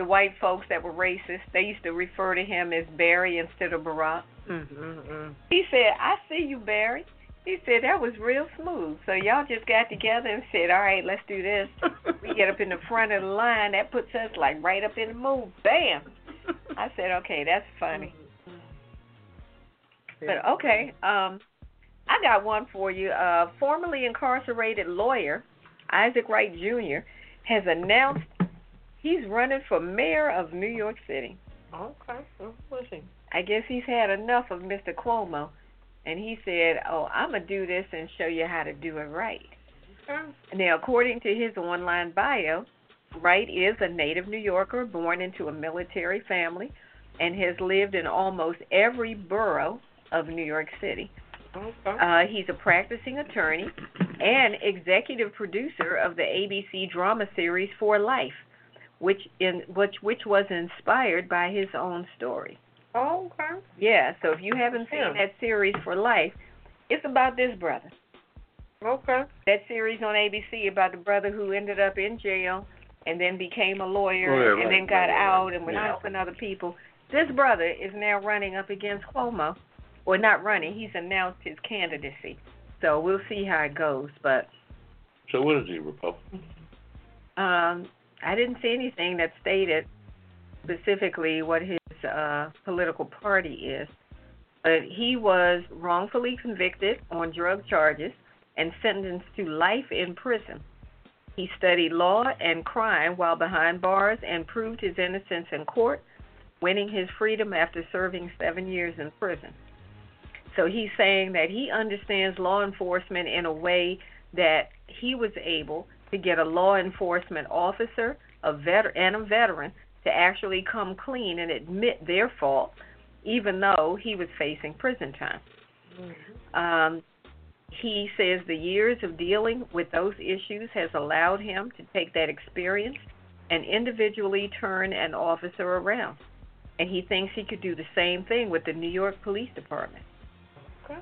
The white folks that were racist, they used to refer to him as Barry instead of Barack. Mm-hmm. He said, "I see you, Barry." He said that was real smooth. So y'all just got together and said, "All right, let's do this." We get up in the front of the line. That puts us like right up in the mood. Bam. I said, "Okay, that's funny." But okay, um, I got one for you. Uh, formerly incarcerated lawyer Isaac Wright Jr. has announced he's running for mayor of New York City. Okay. Well, What's he? I guess he's had enough of Mr. Cuomo, and he said, "Oh, I'm gonna do this and show you how to do it right." Okay. Now, according to his online bio, Wright is a native New Yorker born into a military family and has lived in almost every borough of New York City. Okay. Uh, he's a practicing attorney and executive producer of the ABC drama series For Life, which in which which was inspired by his own story. Oh, okay. Yeah, so if you haven't seen Yeah. that series For Life, it's about this brother. Okay. That series on ABC about the brother who ended up in jail and then became a lawyer Oh, yeah, and right, then got right, right, out right. and was Yeah. helping other people. This brother is now running up against Cuomo. Or not running, he's announced his candidacy. So we'll see how it goes. But So what is he, Republican? um I didn't see anything that stated specifically what his uh political party is. But he was wrongfully convicted on drug charges and sentenced to life in prison. He studied law and crime while behind bars and proved his innocence in court, winning his freedom after serving seven years in prison. So he's saying that he understands law enforcement in a way that he was able to get a law enforcement officer, a vet and a veteran to actually come clean and admit their fault, even though he was facing prison time. Um, he says the years of dealing with those issues has allowed him to take that experience and individually turn an officer around. And he thinks he could do the same thing with the New York Police Department. Okay.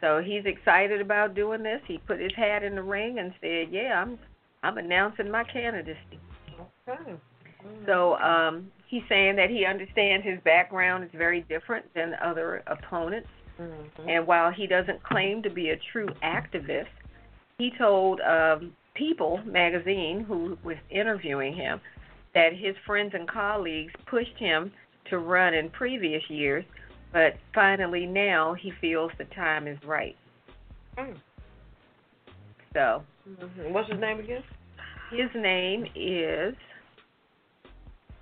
So he's excited about doing this. He put his hat in the ring and said, "Yeah, I'm I'm announcing my candidacy." Okay. So um, he's saying that he understands his background is very different than other opponents. Mm-hmm. And while he doesn't claim to be a true activist, he told um, People magazine, who was interviewing him, that his friends and colleagues pushed him to run in previous years, but finally now he feels the time is right. Mm. So Mhm. What's his name again? his name is.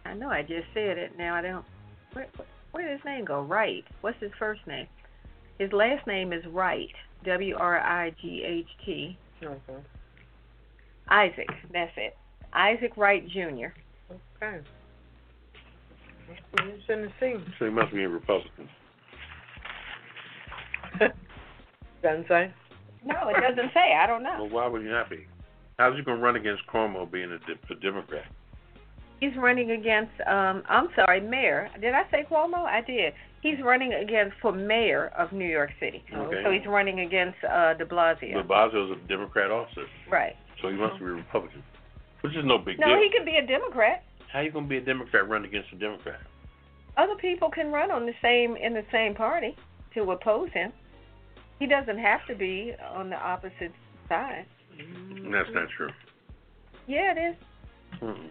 I know I just said it. Now I don't. Where, where did his name go? Wright. What's his first name? His last name is Wright. W R I G H T. Okay. Isaac. That's it. Isaac Wright Jr. Okay. Must be interesting to see. So he must be a Republican. Doesn't say. No, it doesn't say. I don't know. Well, why would he not be? How's he going to run against Cuomo being a, de- a Democrat? He's running against. Um, I'm sorry, mayor. Did I say Cuomo? I did. He's running against for mayor of New York City. Okay. So he's running against uh, De Blasio. But Bozio's a Democrat also, right. so he must be a Republican, which is no big No, deal. No, he could be a Democrat. How you going to be a Democrat run against a Democrat? Other people can run on the same in the same party to oppose him. He doesn't have to be on the opposite side. Mm-hmm. That's not true. Yeah, it is. Mm-mm.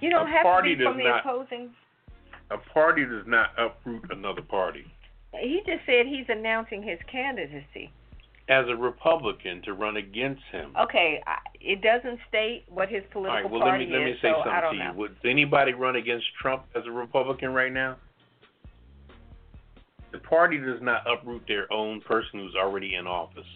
You don't A have to be from the not- opposing. A party does not uproot another party. He just said he's announcing his candidacy. As a Republican to run against him. Okay, it doesn't state what his All political right, well, let party me let me is, say so I something don't to you. know. Would anybody run against Trump as a Republican right now? The party does not uproot their own person who's already in office.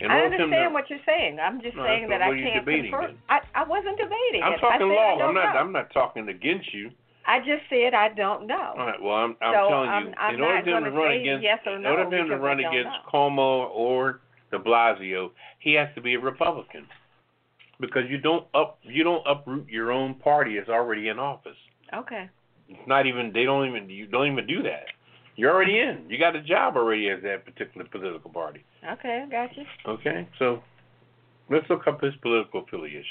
In I order for them understand to- what you're saying. I'm just No, saying that I can't debating confirm. I I wasn't debating I'm it. talking law. I'm not. know. I'm not talking against you. I just said I don't know. All right. Well, I'm. I'm So, telling I'm- you. I'm in order for him to run against, yes or in order for him to run against know. Cuomo or De Blasio, he has to be a Republican, because you don't up you don't uproot your own party that's already in office. Okay. It's not even. They don't even. You don't even do that. You're already in. You got a job already as that particular political party. Okay, I got you. Okay, so let's look up his political affiliation.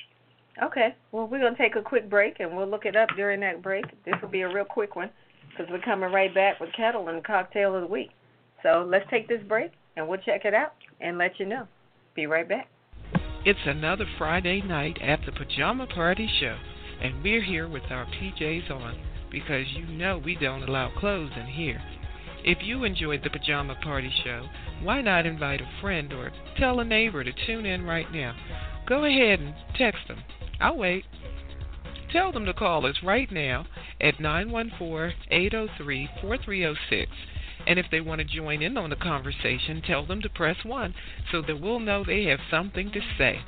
Okay. Well, we're gonna take a quick break, and we'll look it up during that break. This will be a real quick one, because we're coming right back with Ketel and cocktail of the week. So let's take this break, and we'll check it out and let you know. Be right back. It's another Friday night at the Pajama Party Show, and we're here with our PJs on because you know we don't allow clothes in here. If you enjoyed the Pajama Party Show, why not invite a friend or tell a neighbor to tune in right now? Go ahead and text them. I'll wait. Tell them to call us right now at 914 803 4306. And if they want to join in on the conversation, tell them to press 1 so that we'll know they have something to say.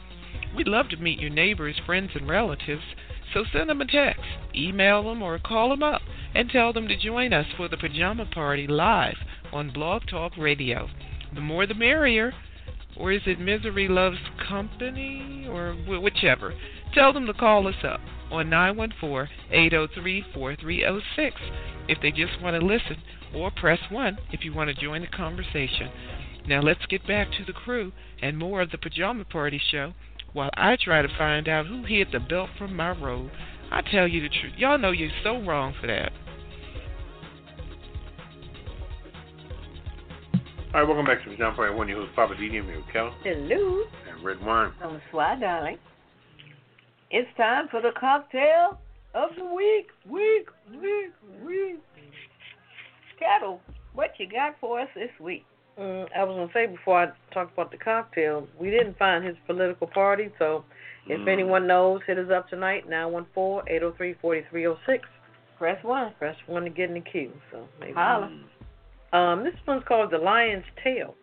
We'd love to meet your neighbors, friends, and relatives, so send them a text, email them, or call them up and tell them to join us for the Pajama Party live on Blog Talk Radio. The more the merrier. Or is it Misery Loves Company? Or whichever. Tell them to call us up on 914 803 4306 if they just want to listen, or press 1 if you want to join the conversation. Now let's get back to the crew and more of the Pajama Party show while I try to find out who hid the belt from my robe. I tell you the truth. Y'all know you're so wrong for that. All right, welcome back to the John Party One. Your host, Poppa DD, and me with Hello. and Redwine. On the fly, darling. It's time for the cocktail of the week. Week, week, week. Ketel, what you got for us this week? Mm, I was gonna say before I talk about the cocktail, we didn't find his political party, so if Mm. anyone knows, hit us up tonight, 914-803-4306. Press one. Press one to get in the queue. So maybe. Holla. Um, this one's called the Lion's Tail.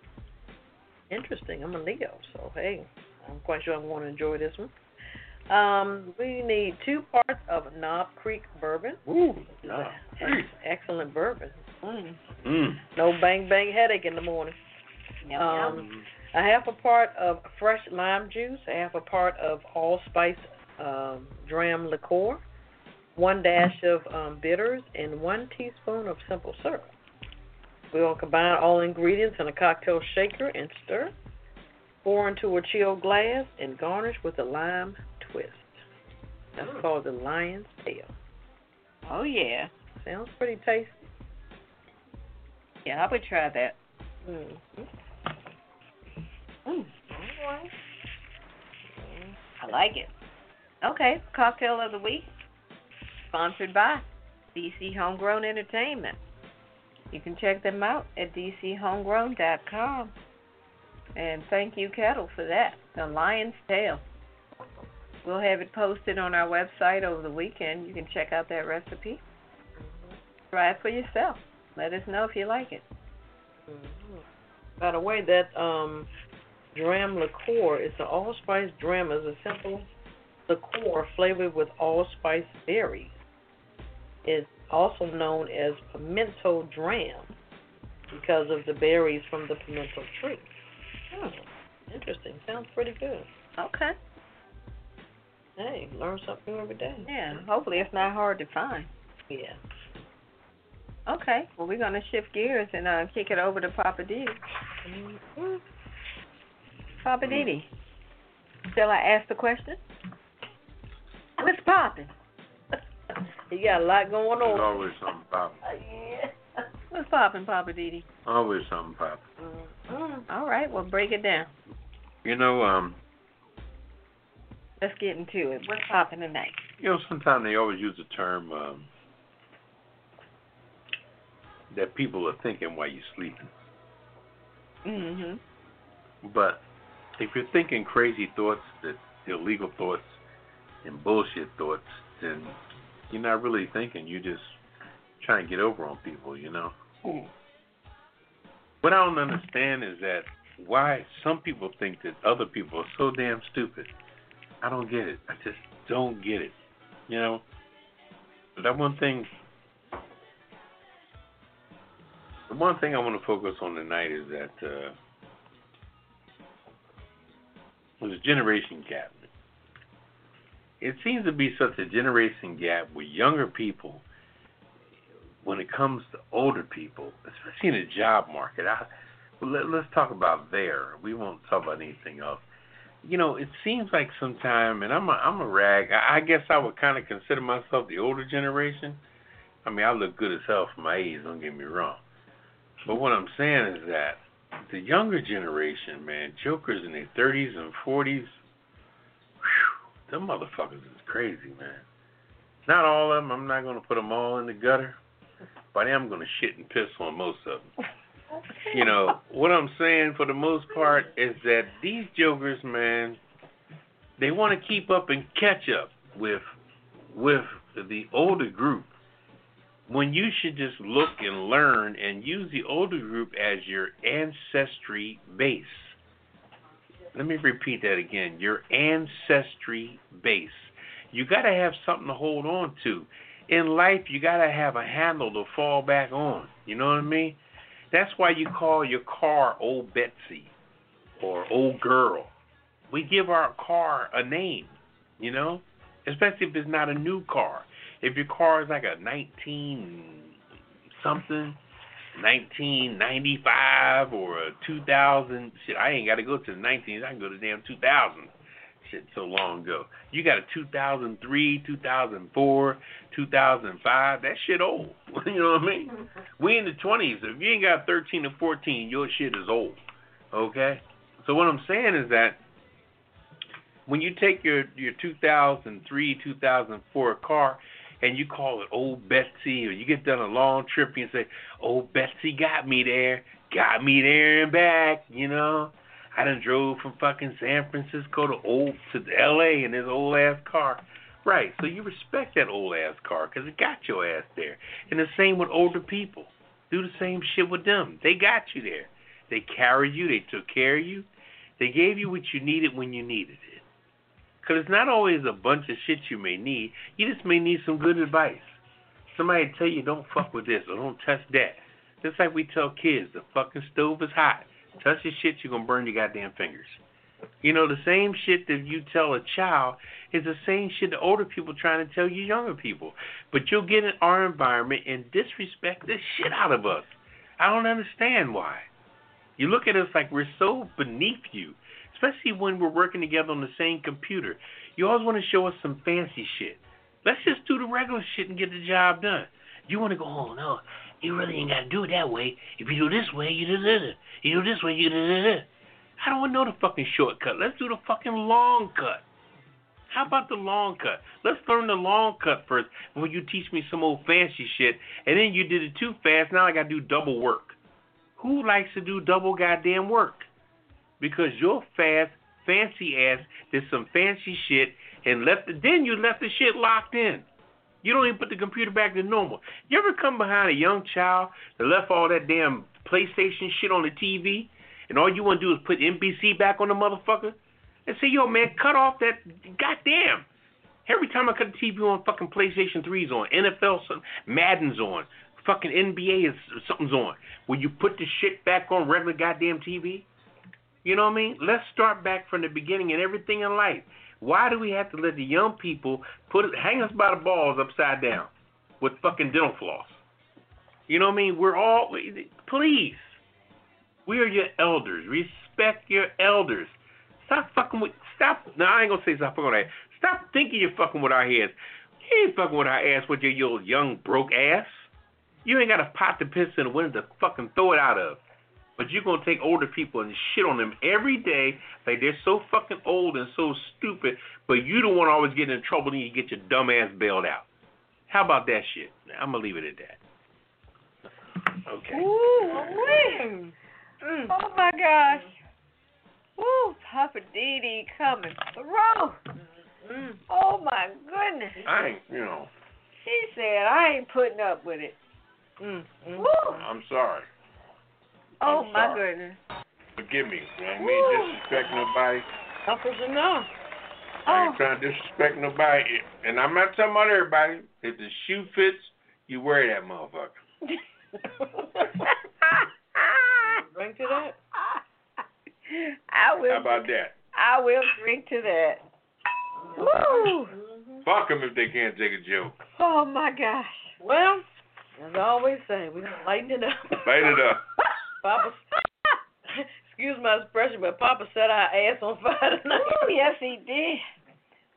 Interesting. I'm a Leo, so hey, I'm quite sure I'm going to enjoy this one. Um, we need two parts of Knob Creek bourbon. Ooh, Ex- nah. Excellent bourbon. Mm. Mm. No bang bang headache in the morning. Yum, Um, yum. a half a part of fresh lime juice, a half a part of allspice um, dram liqueur, one dash of um, bitters, and one teaspoon of simple syrup. We will combine all ingredients in a cocktail shaker and stir. Pour into a chilled glass and garnish with a lime twist. That's called the lion's tail. Oh yeah. Sounds pretty tasty. Yeah, I would try that. Mm-hmm. Mm. I like it. Okay, cocktail of the week, sponsored by DC Homegrown Entertainment. You can check them out at dchomegrown.com. And thank you, Ketel, for that. The Lion's Tail. We'll have it posted on our website over the weekend. You can check out that recipe. Try it for yourself. Let us know if you like it. Mhm. By the way, that um, dram liqueur is an allspice dram is a simple liqueur flavored with allspice berries. It's also known as pimento dram because of the berries from the pimento tree. Hmm. Interesting. Sounds pretty good. Okay. Hey, learn something new every day. Yeah, hopefully it's not hard to find. Yeah. Okay. Well, we're going to shift gears and uh, kick it over to Poppa DD. Mhm. Poppa DD, shall I ask the question? What's popping? You got a lot going There's on. always something popping. Yeah. What's popping, Poppa DD? Always something popping. Mhm. All right, well, break it down. You know, um, Let's get into it. What's popping tonight? you know, sometimes they always use the term um, that people are thinking while you're sleeping. Mm-hmm. But if you're thinking crazy thoughts, that illegal thoughts and bullshit thoughts, then you're not really thinking. You're just trying to get over on people, you know. What I don't understand is that why some people think that other people are so damn stupid. I don't get it. I just don't get it. You know. But that one thing. The one thing I want to focus on tonight is that uh, there's a generation gap. It seems to be such a generation gap with younger people when it comes to older people, especially in the job market, I, let, let's talk about there. We won't talk about anything else. You know, it seems like sometime, and I'm a, I'm a rag. I, I guess I would kind of consider myself the older generation. I mean, I look good as hell for my age. Don't get me wrong. But what I'm saying is that the younger generation, man, jokers in their 30s and 40s, whew, them motherfuckers is crazy, man. Not all of them. I'm not going to put them all in the gutter, but I am going to shit and piss on most of them. You know, what I'm saying for the most part is that these jokers, man, they want to keep up and catch up with with the older group when you should just look and learn and use the older group as your ancestry base. Let me repeat that again. Your ancestry base. You got to have something to hold on to. In life, you got to have a handle to fall back on. You know what I mean? That's why you call your car Old Betsy or Old Girl. We give our car a name, you know, especially if it's not a new car. If your car is like a 19 something, 1995 or a 2000, shit, I ain't got to go to the 19s. I can go to damn 2000. Shit, so long ago. You got a 2003, 2004, 2005. That shit old. you know what I mean? We in the 20s. If you ain't got 13 or 14, your shit is old. Okay? So what I'm saying is that when you take your your 2003, 2004 car and you call it old Betsy, or you get done a long trip and you say, "Old Betsy got me there, got me there and back," you know. I done drove from fucking San Francisco to old to L.A. in this old ass car. Right, so you respect that old ass car because it got your ass there. And the same with older people. Do the same shit with them. They got you there. They carried you. They took care of you. They gave you what you needed when you needed it. Because it's not always a bunch of shit you may need. You just may need some good advice. Somebody tell you don't fuck with this or don't touch that. Just like we tell kids, the fucking stove is hot. Touch your shit, you're gonna burn your goddamn fingers. You know, the same shit that you tell a child is the same shit the older people trying to tell you younger people. But you'll get in our environment and disrespect the shit out of us. I don't understand why. You look at us like we're so beneath you, especially when we're working together on the same computer. You always want to show us some fancy shit. Let's just do the regular shit and get the job done. You want to go, oh no, you really ain't got to do it that way. If you do this way, you do this. You do this way, you do this. I don't want to know the fucking shortcut. Let's do the fucking long cut. How about the long cut? Let's learn the long cut first before you teach me some old fancy shit. And then you did it too fast. Now I got to do double work. Who likes to do double goddamn work? Because your fast, fancy ass did some fancy shit and left. The, then you left the shit locked in. You don't even put the computer back to normal. You ever come behind a young child that left all that damn PlayStation shit on the TV, and all you want to do is put NBC back on the motherfucker, and say, yo, man, cut off that. Goddamn. Every time I cut the TV on, fucking PlayStation 3's on, NFL, Madden's on, fucking NBA is something's on. Will you put the shit back on regular goddamn TV? You know what I mean? Let's start back from the beginning and everything in life. Why do we have to let the young people put hang us by the balls upside down with fucking dental floss? You know what I mean? We're all please. We are your elders. Respect your elders. Stop fucking with stop no, I ain't gonna say stop fucking with that. Stop thinking you're fucking with our heads. You ain't fucking with our ass with your, your young broke ass. You ain't got a pot to piss in the window to fucking throw it out of. But you're gonna take older people and shit on them every day, like they're so fucking old and so stupid. But you don't want to always get in trouble and you get your dumb ass bailed out. How about that shit? I'm gonna leave it at that. Okay. Ooh, mm. Oh my gosh. Ooh, Poppa DD coming through. Mm. Oh my goodness. I ain't, you know. She said I ain't putting up with it. Mm. Mm. Woo. I'm sorry. Oh I'm my sorry. goodness. Forgive me. I ain't mean to disrespect nobody. Uncles enough. I Oh. ain't trying to disrespect nobody. And I'm not talking about everybody. If the shoe fits, you wear that motherfucker. Drink to that. I will. How about that? I will drink to that. Mm-hmm. Woo! Fuck them if they can't take a joke. Oh my gosh. Well, As I always say, we're gonna lighten it up. Light it up. Poppa, excuse my expression, but Poppa set our ass on fire tonight. Ooh, yes, he did.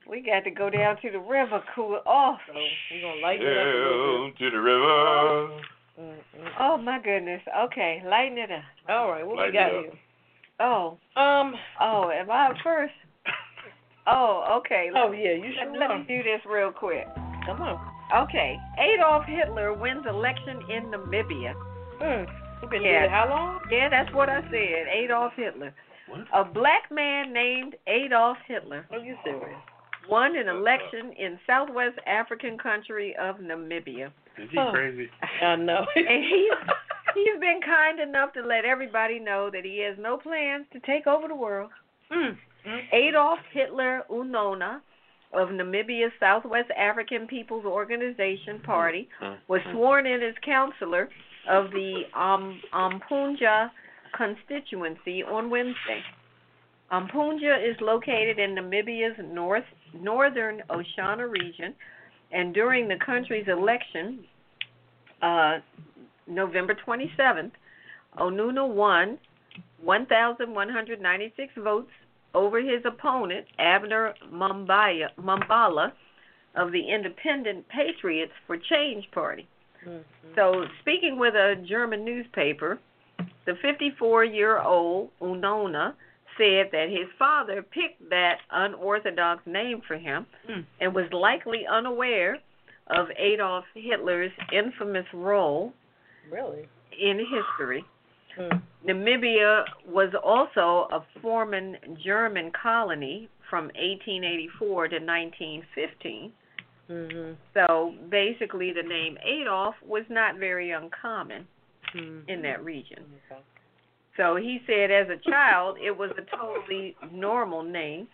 We got to go down to the river, cool off. So we're gonna lighten it up a little Down to the river. Mm-mm. Oh my goodness. Okay, lighten it up. All right, what Lighten we got it up. here? Oh, Um. oh, am I up first? Oh, okay. Oh yeah, you Let, let me do this real quick. Come on. Okay, Adolf Hitler wins election in Namibia. Mm. We've been Yeah. doing it how long? Yeah, that's what I said. Adolf Hitler. What? A black man named Adolf Hitler Are you serious? won an election in southwest African country of Namibia. Is he Oh. crazy? I know. And he's he's been kind enough to let everybody know that he has no plans to take over the world. Mm. Adolf Hitler Uunona of Namibia's Southwest African People's Organization Party was sworn in as counselor of the um, Ompundja constituency on Wednesday. Ompundja is located in Namibia's north northern Oshana region, and during the country's election, uh, November 27th, Uunona won 1,196 votes over his opponent, Abner Mumbaya, Mumbala of the Independent Patriots for Change Party. Mm. So, speaking with a German newspaper, the 54 year old Uunona said that his father picked that unorthodox name for him Mm. and was likely unaware of Adolf Hitler's infamous role Really? in history. Mm. Namibia was also a former German colony from 1884 to 1915. Mhm. So basically, the name Adolf was not very uncommon Mm. in that region. Okay. So he said, as a child, it was a totally normal name,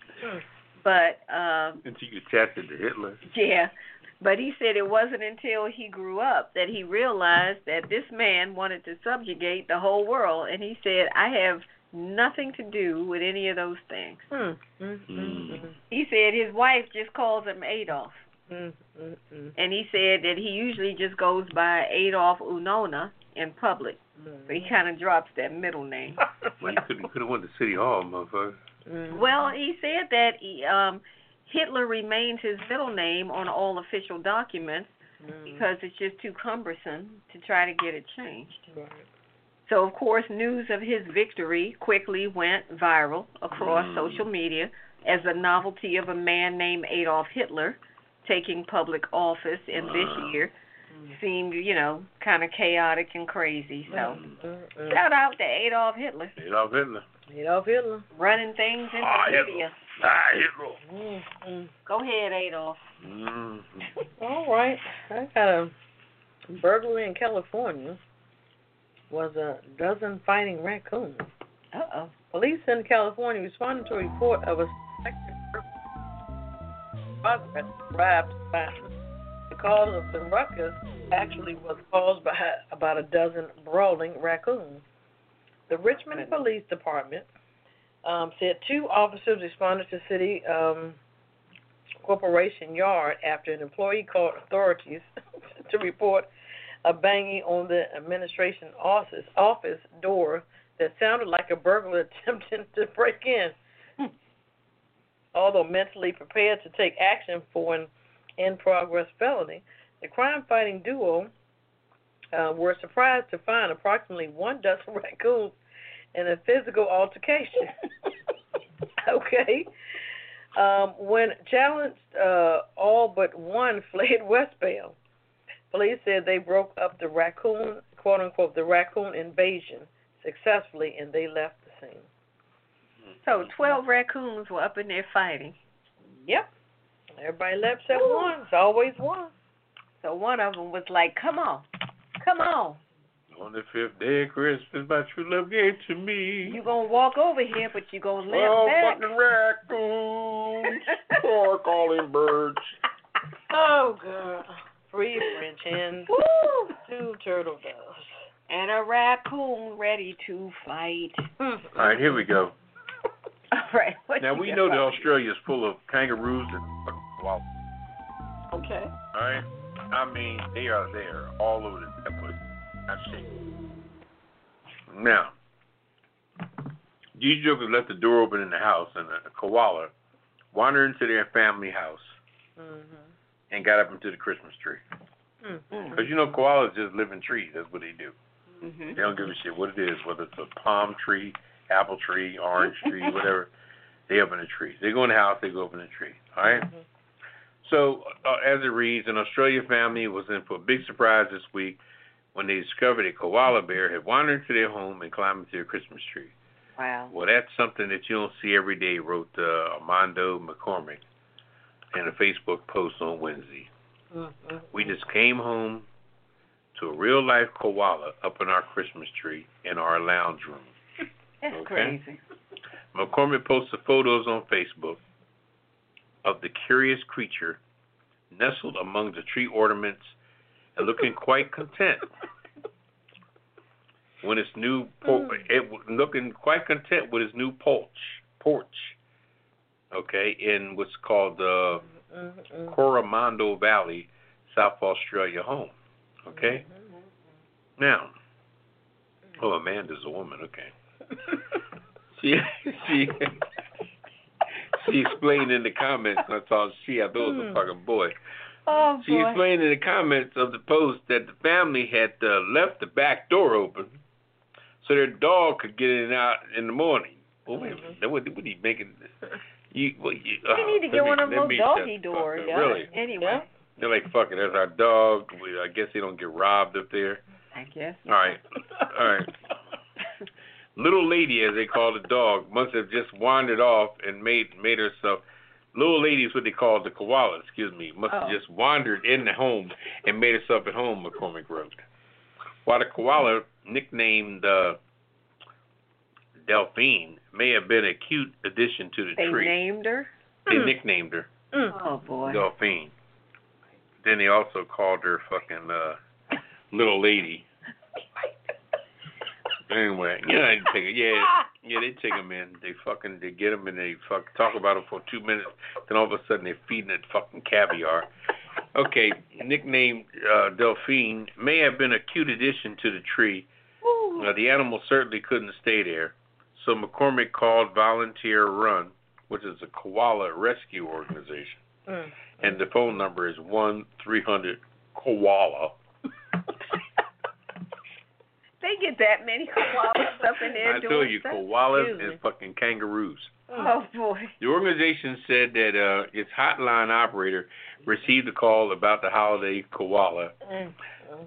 but uh, Until you attached it to Hitler. yeah. But he said it wasn't until he grew up that he realized that this man wanted to subjugate the whole world, and he said, "I have nothing to do with any of those things." Mm. Mm. Mm. He said his wife just calls him Adolf. Mm. Mm. Mm. And he said that he usually just goes by Adolf Uunona in public. So he kind of drops that middle name. Well, you could could have went to City Hall, motherfucker. Mm. Well, he said that he, um, Hitler remains his middle name on all official documents because it's just too cumbersome to try to get it changed. Right. So, of course, news of his victory quickly went viral across Mm. social media as the novelty of a man named Adolf Hitler taking public office in this year Mm. seemed, you know, kind of chaotic and crazy. So, Mm. Mm. shout out to Adolf Hitler Adolf Hitler. Adolf Hitler. running things in Ah, Namibia. Hitler. Ah, Hitler. Mm. Mm. Go ahead, Adolf. Mm. All right. I got a burglary in California. Was a dozen fighting raccoons. Uh oh. Police in California responded to a report of a suspected progress arrived by the cause of the ruckus actually was caused by about a dozen brawling raccoons. The Richmond Police Department um, said two officers responded to city um, corporation yard after an employee called authorities to report a banging on the administration office office door that sounded like a burglar attempting to break in. Although mentally prepared to take action for an in progress felony, the crime fighting duo uh, were surprised to find approximately one dozen raccoons in a physical altercation. okay. Um, when challenged, uh, all but one fled westbound. Police said they broke up the raccoon, quote unquote, the raccoon invasion successfully and they left the scene. So, mm-hmm. 12 raccoons were up in there fighting. Yep. Everybody left except one. It's always one. So, one of them was like, come on, come on. On the fifth day of Christmas, my true love gave to me. you going to walk over here, but you going to limp oh, back. fucking raccoons. Poor calling birds. Oh, girl. Three French hens, Woo! two turtle doves. And a raccoon ready to fight. All right, here we go. All right. What Now we know that Australia is full of kangaroos and wow. Okay. All right. I mean, they are there all over the temple. I see. Now, these jokers left the door open in the house, and a koala wandered into their family house Mm-hmm. and got up into the Christmas tree. Mm-hmm. Because you know, koalas just live in trees. That's what they do. Mhm. They don't give a shit what it is, whether it's a palm tree, apple tree, orange tree, whatever. They open a tree. They go in the house, they go up in the tree. All right? Mm-hmm. So, uh, as it reads, an Australian family was in for a big surprise this week when they discovered a koala bear had wandered into their home and climbed into their Christmas tree. Wow. Well, that's something that you don't see every day, wrote uh, Amanda McCormick in a Facebook post on Wednesday. Mm-hmm. We just came home to a real life koala up in our Christmas tree in our lounge room. That's Okay. crazy. McCormick posted photos on Facebook of the curious creature nestled among the tree ornaments and looking quite content. When its new por- it was looking quite content with his new porch porch, okay, in what's called the Mm-hmm. Coromandel Valley, South Australia home. Okay? Mm-hmm. Now, oh, Amanda's a woman, okay. She she she explained in the comments, I thought she, I thought it was a hmm. fucking boy. Oh She boy. explained in the comments of the post that the family had uh, left the back door open so their dog could get in and out in the morning. Well, wait a minute. Mm-hmm. What, what are you making? You, well, you, uh, We oh, need to get me- one of those doggy shut the fuck doors. Yeah. Really? Anyway, They're like, fuck it, that's our dog. We, I guess they don't get robbed up there. I guess. All right. All right. Little lady, as they call the dog, must have just wandered off and made made herself. Little lady is what they call the koala. Excuse me. Must have Oh. just wandered in the home and made herself at home. McCormick wrote. While the koala, nicknamed uh, Delphine, may have been a cute addition to the They tree. named her. they nicknamed her Mm. Oh boy. Delphine. Then they also called her fucking uh, little lady. Anyway, yeah, they take it. Yeah, yeah, they take them in. They fucking they get them and they fuck talk about them for two minutes. Then all of a sudden they're feeding it fucking caviar. Okay, nicknamed uh, Delphine may have been a cute addition to the tree. Uh, the animal certainly couldn't stay there, so McCormick called Volunteer Run, which is a koala rescue organization Mm. and the phone number is one three hundred koala. They get that many koalas up in there I doing told you, stuff. koalas and fucking kangaroos. Oh boy. The organization said that uh, its hotline operator received a call about the holiday koala, Mm.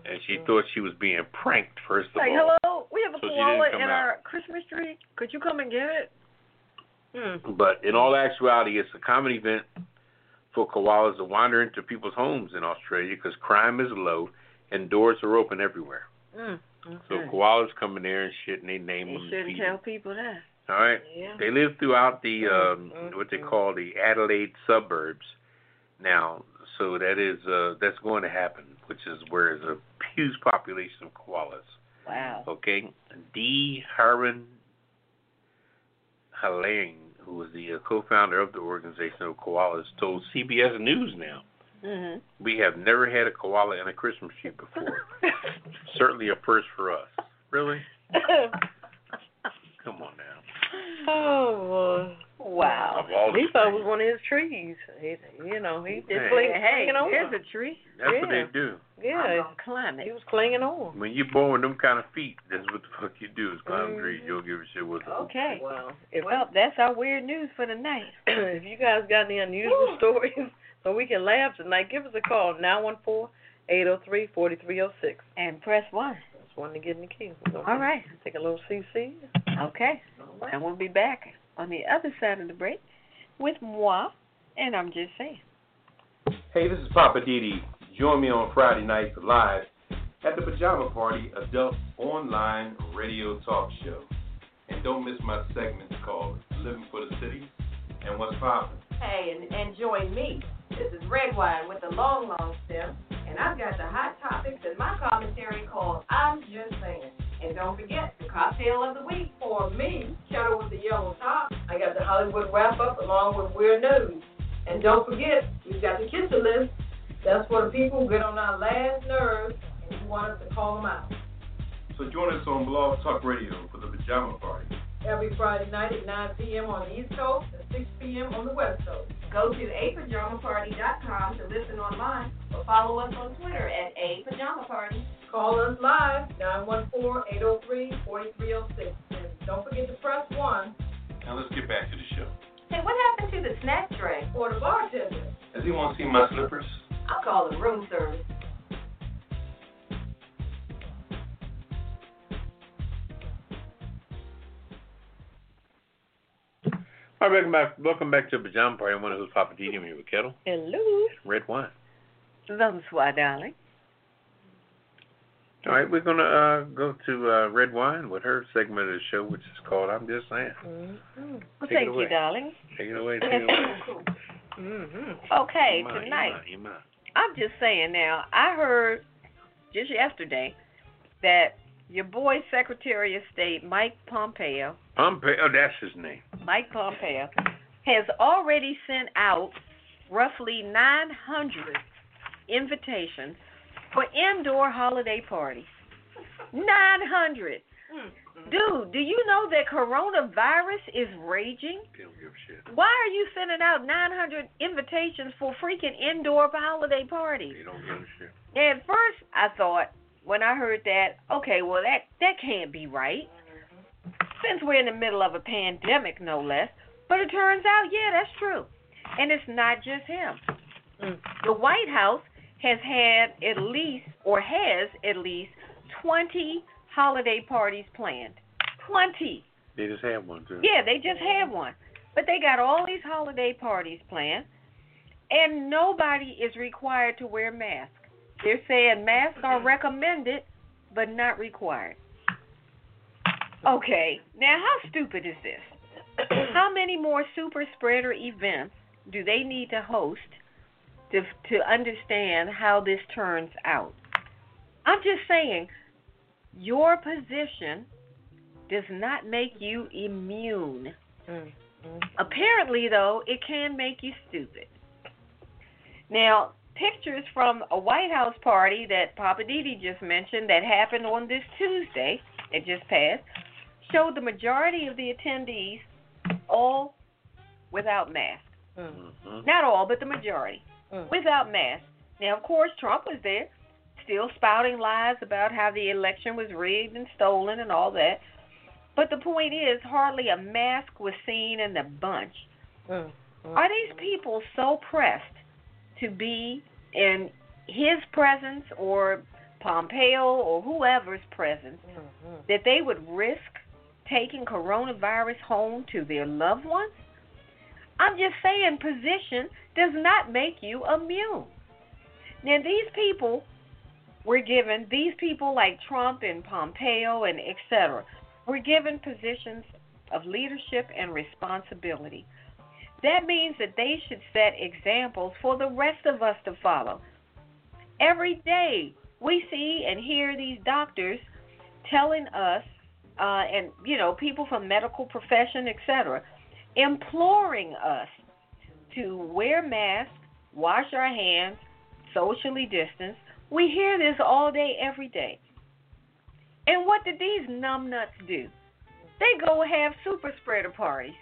and she thought she was being pranked. First of Like, all, hello, we have a So koala in out. our Christmas tree. Could you come and get it? Mm. but in all actuality, it's a common event for koalas to wander into people's homes in Australia because crime is low and doors are open everywhere. Mm. So koalas come in there and shit, and they name You them. shouldn't tell people that. All right. Yeah. They live throughout the um, Mm, what they call the Adelaide suburbs now. So that is uh, that's going to happen, which is where there's a huge population of koalas. Wow. Okay, D. Harvin Halain, who is the uh, co-founder of the organization of koalas, told CBS News now, Mhm. "We have never had a koala in a Christmas tree before. Certainly a first for us. Really? Come on now. oh wow. Of all He thought it was one of his trees. He, you know, he just Hey. cling, Hey, clinging on. there's a tree. That's what they do. I'm yeah, gonna climb he it. was clinging on. When you're born with them kind of feet, that's what the fuck you do is climb Mhm. trees. You don't give a shit what the Okay. Well, If Well, that's our weird news for the night. if you guys got any unusual stories so we can laugh tonight, give us a call nine one four eight zero three forty three zero six. And press one. That's one to get in the queue. We're All right. Take a little CC. Okay. And we'll be back on the other side of the break with moi. And I'm just saying. Hey, this is Poppa DD. Join me on Friday nights live at the Pajama Party Adult Online Radio Talk Show. And don't miss my segments called Living for the City and What's Poppin'. Hey, and, and join me. This is Redwine with the long, long stem, and I've got the hot topics in my commentary called I'm Just Saying. And don't forget, the cocktail of the week for me, Shadow with the Yellow Top. I got the Hollywood wrap up along with Weird News. And don't forget, we've got the Kiss It List. That's for the people who get on our last nerves and you want us to call them out. So join us on Blog Talk Radio for the Pajama Party. Every Friday night at 9 p.m. on the East Coast and 6 p.m. on the West Coast. Go to apajamaparty.com to listen online or follow us on Twitter at a pajama party. Call us live, 914-803-4306. And don't forget to press 1 Now let's get back to the show. Hey, what happened to the snack tray? Or the bartender. Does he want to see my slippers? I'll call the room service. All right, welcome back. Welcome back to Pajama Party. I'm one of who's Poppa DD. Here with Ketel, Hello. Redwine. That's why, darling. All right, we're gonna uh, go to uh, Redwine with her segment of the show, which is called "I'm Just Saying." Mm-hmm. Well, thank you, darling. Take it away. Take it away. Mm-hmm. Okay, you tonight. mind, you mind. I'm just saying now, I heard just yesterday that your boy Secretary of State Mike Pompeo, Pompeo. Oh, that's his name. Mike Pompeo, has already sent out roughly 900 invitations for indoor holiday parties. 900. Mm-hmm. Dude, do you know that coronavirus is raging? They don't give a shit. Why are you sending out 900 invitations for freaking indoor holiday parties? They don't give a shit. At first, I thought when I heard that, okay, well that that can't be right, since we're in the middle of a pandemic, no less. But it turns out, yeah, that's true, and it's not just him. Mm. The White House has had at least, or has at least, 20 holiday parties planned. 20. They just have one too. Yeah, they just had one. But they got all these holiday parties planned, and nobody is required to wear masks. They're saying masks are recommended, but not required. Okay, now how stupid is this? how many more super spreader events do they need to host to to understand how this turns out? I'm just saying, your position does not make you immune. Mm-hmm. Apparently, though, it can make you stupid. Now, pictures from a White House party that Poppa DD just mentioned that happened on this Tuesday, it just passed, showed the majority of the attendees all without masks. Mhm. Not all, but the majority. Mm. Without masks. Now, of course, Trump was there, still spouting lies about how the election was rigged and stolen and all that. But the point is, hardly a mask was seen in the bunch. Mm. Mm. Are these people so pressed to be in his presence or Pompeo or whoever's presence mm-hmm. that they would risk taking coronavirus home to their loved ones? I'm just saying, position does not make you immune. Now, these people were given, these people like Trump and Pompeo and et cetera, were given positions of leadership and responsibility. That means that they should set examples for the rest of us to follow. Every day we see and hear these doctors telling us, uh, and you know, people from medical profession, etc., imploring us to wear masks, wash our hands, socially distance. We hear this all day, every day. And what did these numbnuts do? They go have super spreader parties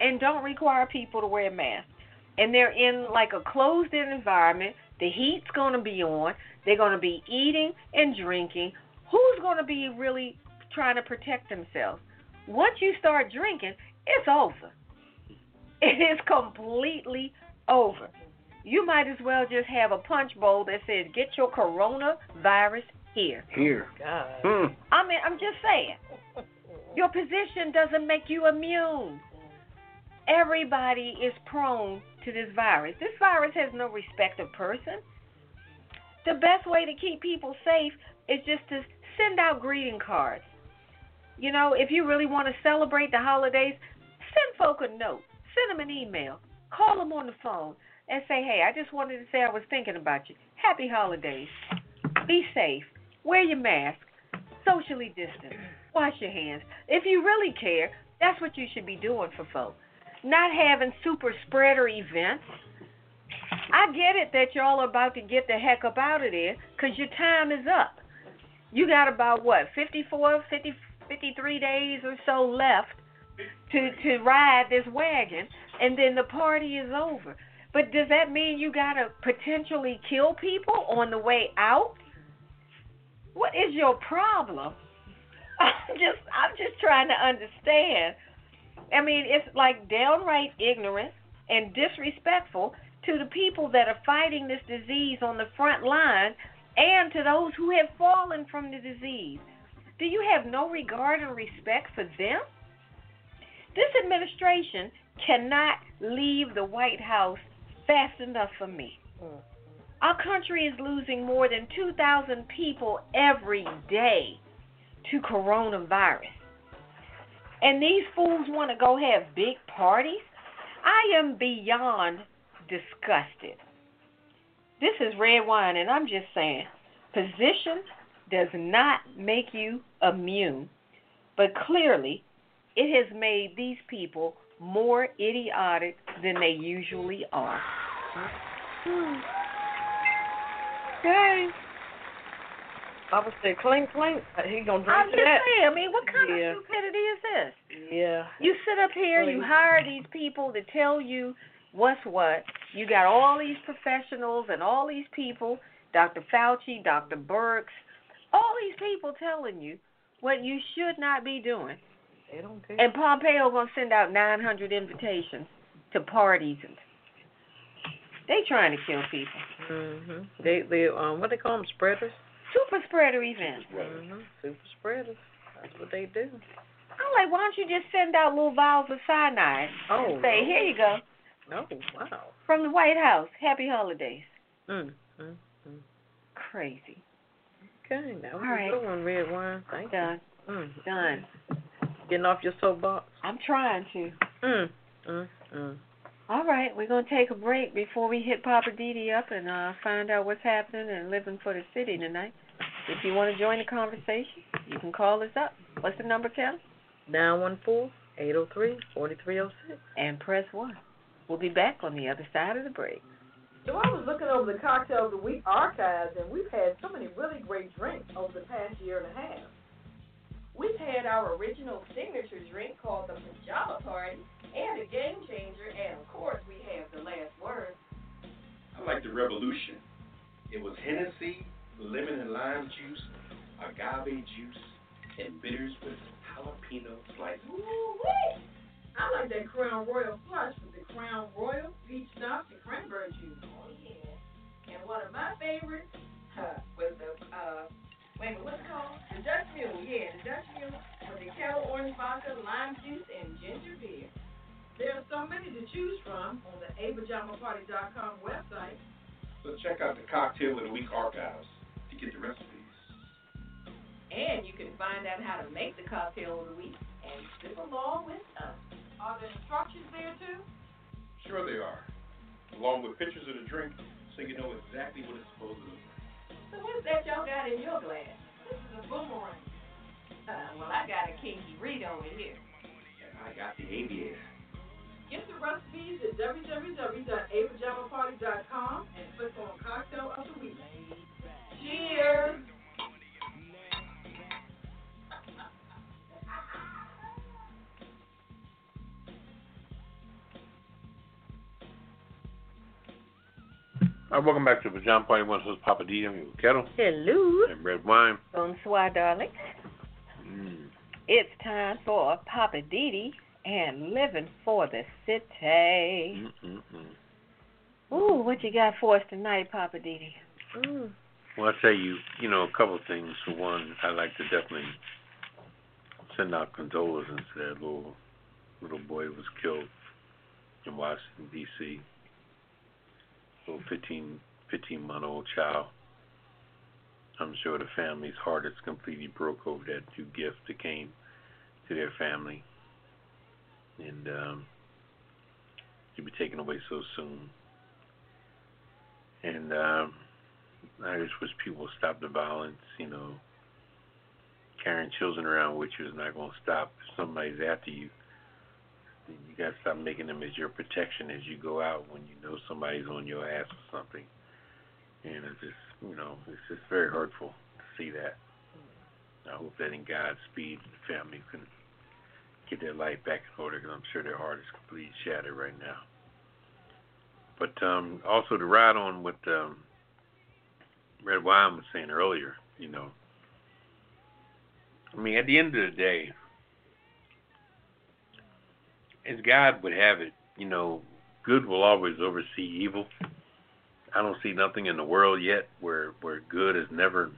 and don't require people to wear masks. And they're in like a closed in environment. The heat's going to be on. They're going to be eating and drinking. Who's going to be really trying to protect themselves? Once you start drinking, it's over. It is completely over. You might as well just have a punch bowl that says, get your coronavirus here. Here. God. Hmm. I mean, I'm just saying. Your position doesn't make you immune. Everybody is prone to this virus. This virus has no respect of person. The best way to keep people safe is just to send out greeting cards. You know, if you really want to celebrate the holidays, send folk a note, send them an email, call them on the phone, and say, hey, I just wanted to say I was thinking about you. Happy holidays. Be safe. Wear your mask. Socially distance. Wash your hands. If you really care, that's what you should be doing for folks. Not having super spreader events I get it that y'all are about to get the heck up out of there because your time is up. You got about what, 54, 50, 53 days or so left to to ride this wagon, and then the party is over. But does that mean you gotta potentially kill people on the way out? What is your problem? I'm just I'm just trying to understand. I mean, it's like downright ignorant and disrespectful to the people that are fighting this disease on the front line and to those who have fallen from the disease. Do you have no regard and respect for them? This administration cannot leave the White House fast enough for me. Mm-hmm. Our country is losing more than 2,000 people every day to coronavirus. And these fools want to go have big parties? I am beyond disgusted. This is Redwine, and I'm just saying position does not make you immune, but clearly it has made these people more idiotic than they usually are. Okay. I would say clink clink. He gonna drink I'm just that. saying, I mean, what kind Yeah. of stupidity is this? Yeah. You sit up here, you hire these people to tell you what's what. You got all these professionals and all these people, Dr. Fauci, Dr. Birx, all these people telling you what you should not be doing. They don't care. And Pompeo gonna send out 900 invitations to parties and they trying to kill people. Mhm. They they um what they call them spreaders. Super spreader events. Mhm. Super spreaders. That's what they do. I'm like, why don't you just send out little vials of cyanide Oh, and say, Lord. here you go, Oh wow. from the White House. Happy holidays. Mm. Mm. mm. Crazy. Okay, now was All right. a good one, Redwine. Thank Done. you. Mm. Done. Getting off your soapbox. I'm trying to. Mm. Mm. Mm. All right, we're gonna take a break before we hit Poppa DD up and uh, find out what's happening and living for the city tonight. If you want to join the conversation, you can call us up. What's the number, Kelly? Nine one four eight zero three forty three zero six. And press one. We'll be back on the other side of the break. So I was looking over the cocktail of the week archives, and we've had so many really great drinks over the past year and a half. We've had our original signature drink called the Pajama Party and a game changer, and of course we have the last word. I like the Revolution. It was Hennessy, lemon and lime juice, agave juice, and bitters with jalapeno slices. Ooh-wee. I like that Crown Royal Flush with the Crown Royal, peach schnapps, and cranberry juice. Oh yeah. And one of my favorites huh, was the uh wait a minute, what's it called? The Dutch Mule, yeah, the Dutch Mule with the Ketel orange vodka, lime juice, and ginger beer. There are so many to choose from on the apajamaparty.com website. So check out the Cocktail of the Week archives to get the recipes. And you can find out how to make the cocktail of the week and sip along with us. Are there instructions there too? Sure they are. Along with pictures of the drink so you know exactly what it's supposed to look like. So what's that y'all got in your glass? This is a boomerang. Uh, well, I got a Kinky Reed over here. And I got the aviator. Get the recipes at www.apajamaparty.com and click on Cocktail of the Week. Cheers! All right, welcome back to the Pajama Party. One host Poppa D. I'm your Ketel Hello. and Redwine. Bonsoir, darling. Mm. It's time for Poppa DD and living for the city. Mm-mm-mm. Ooh, what you got for us tonight, Poppa DD? Mm. Well, I'll tell you, you know, a couple of things. For one, I'd like to definitely send out condolences to that little little boy who was killed in Washington, D.C. Little 15, 15 month old child. I'm sure the family's heart is completely broke over that new gift that came to their family. And um, he'll be taken away so soon. And um, I just wish people would stop the violence, you know. Carrying children around with you is not going to stop. If somebody's after you, You got to stop making them as your protection as you go out when you know somebody's on your ass or something. And it's just, you know, it's just very hurtful to see that. I hope that in God's speed, the family can get their life back in order because I'm sure their heart is completely shattered right now. But um, also to ride on what um, Redwine was saying earlier, you know, I mean, at the end of the day, as God would have it, you know, good will always oversee evil. I don't see nothing in the world yet where where good has never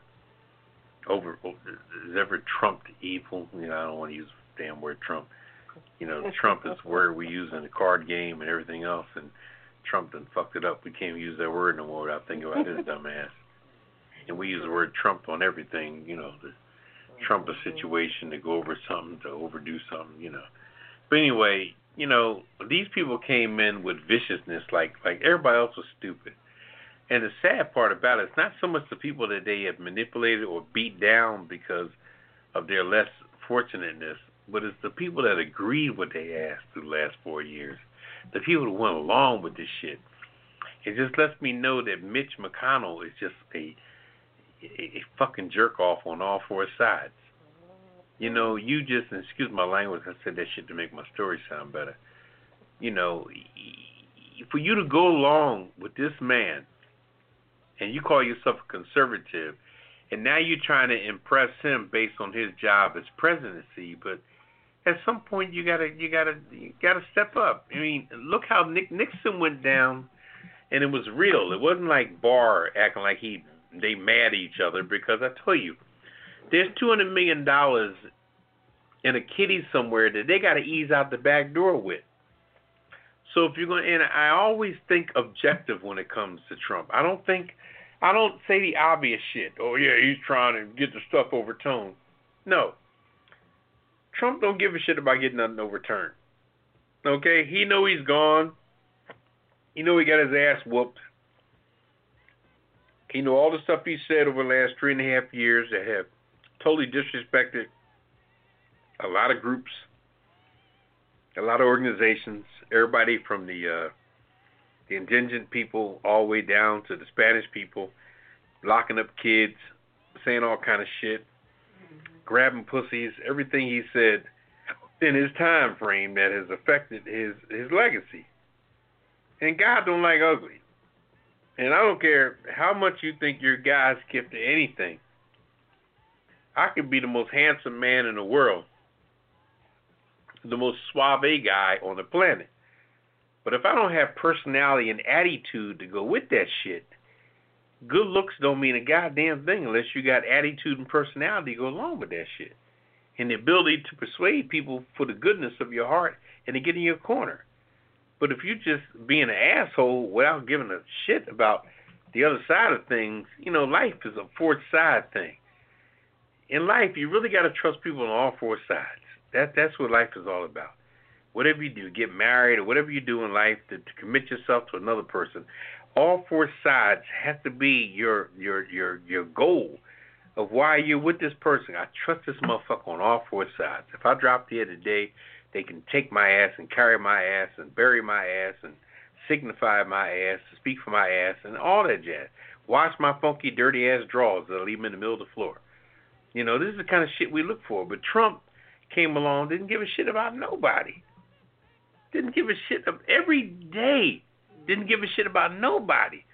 over has ever trumped evil. You know, I don't want to use damn word Trump. You know, Trump is word we use in the card game and everything else, and Trump done fucked it up. We can't use that word no more without thinking about his dumb ass. And we use the word Trump on everything. You know, the trump a mm-hmm. situation to go over something, to overdo something. You know. But anyway, you know, these people came in with viciousness, like like everybody else was stupid. And the sad part about it, it's not so much the people that they have manipulated or beat down because of their less fortunateness, but it's the people that agreed what they asked through the last four years. The people who went along with this shit. It just lets me know that Mitch McConnell is just a a, a fucking jerk off on all four sides. You know, you just excuse my language. I said that shit to make my story sound better. You know, for you to go along with this man, and you call yourself a conservative, and now you're trying to impress him based on his job as presidency, but at some point you gotta you gotta you gotta step up. I mean, look how Nick Nixon went down, and it was real. It wasn't like Barr acting like he they mad at each other because I tell you, there's two hundred million dollars in a kitty somewhere that they got to ease out the back door with. So if you're going, and I always think objective when it comes to Trump. I don't think, I don't say the obvious shit. Oh yeah, he's trying to get the stuff overturned. No. Trump don't give a shit about getting nothing overturned. Okay, he know he's gone. He know he got his ass whooped. He know all the stuff he said over the last three and a half years that have totally disrespected a lot of groups, a lot of organizations, everybody from the uh, the indigent people all the way down to the Spanish people, locking up kids, saying all kind of shit, grabbing pussies, everything he said in his time frame that has affected his his legacy. And God don't like ugly. And I don't care how much you think your guy's gift to anything. I could be the most handsome man in the world, the most suave guy on the planet. But if I don't have personality and attitude to go with that shit, good looks don't mean a goddamn thing unless you got attitude and personality to go along with that shit. And the ability to persuade people for the goodness of your heart and to get in your corner. But if you're just being an asshole without giving a shit about the other side of things, you know, life is a fourth side thing. In life, you really got to trust people on all four sides. That that's what life is all about. Whatever you do, get married or whatever you do in life, to, to commit yourself to another person, all four sides have to be your your your your goal of why you're with this person. I trust this motherfucker on all four sides. If I drop dead today, they can take my ass and carry my ass and bury my ass and signify my ass, speak for my ass, and all that jazz. Wash my funky, dirty ass drawers that I leave them in the middle of the floor. You know, this is the kind of shit we look for. But Trump came along, didn't give a shit about nobody. Didn't give a shit of every day. Didn't give a shit about nobody.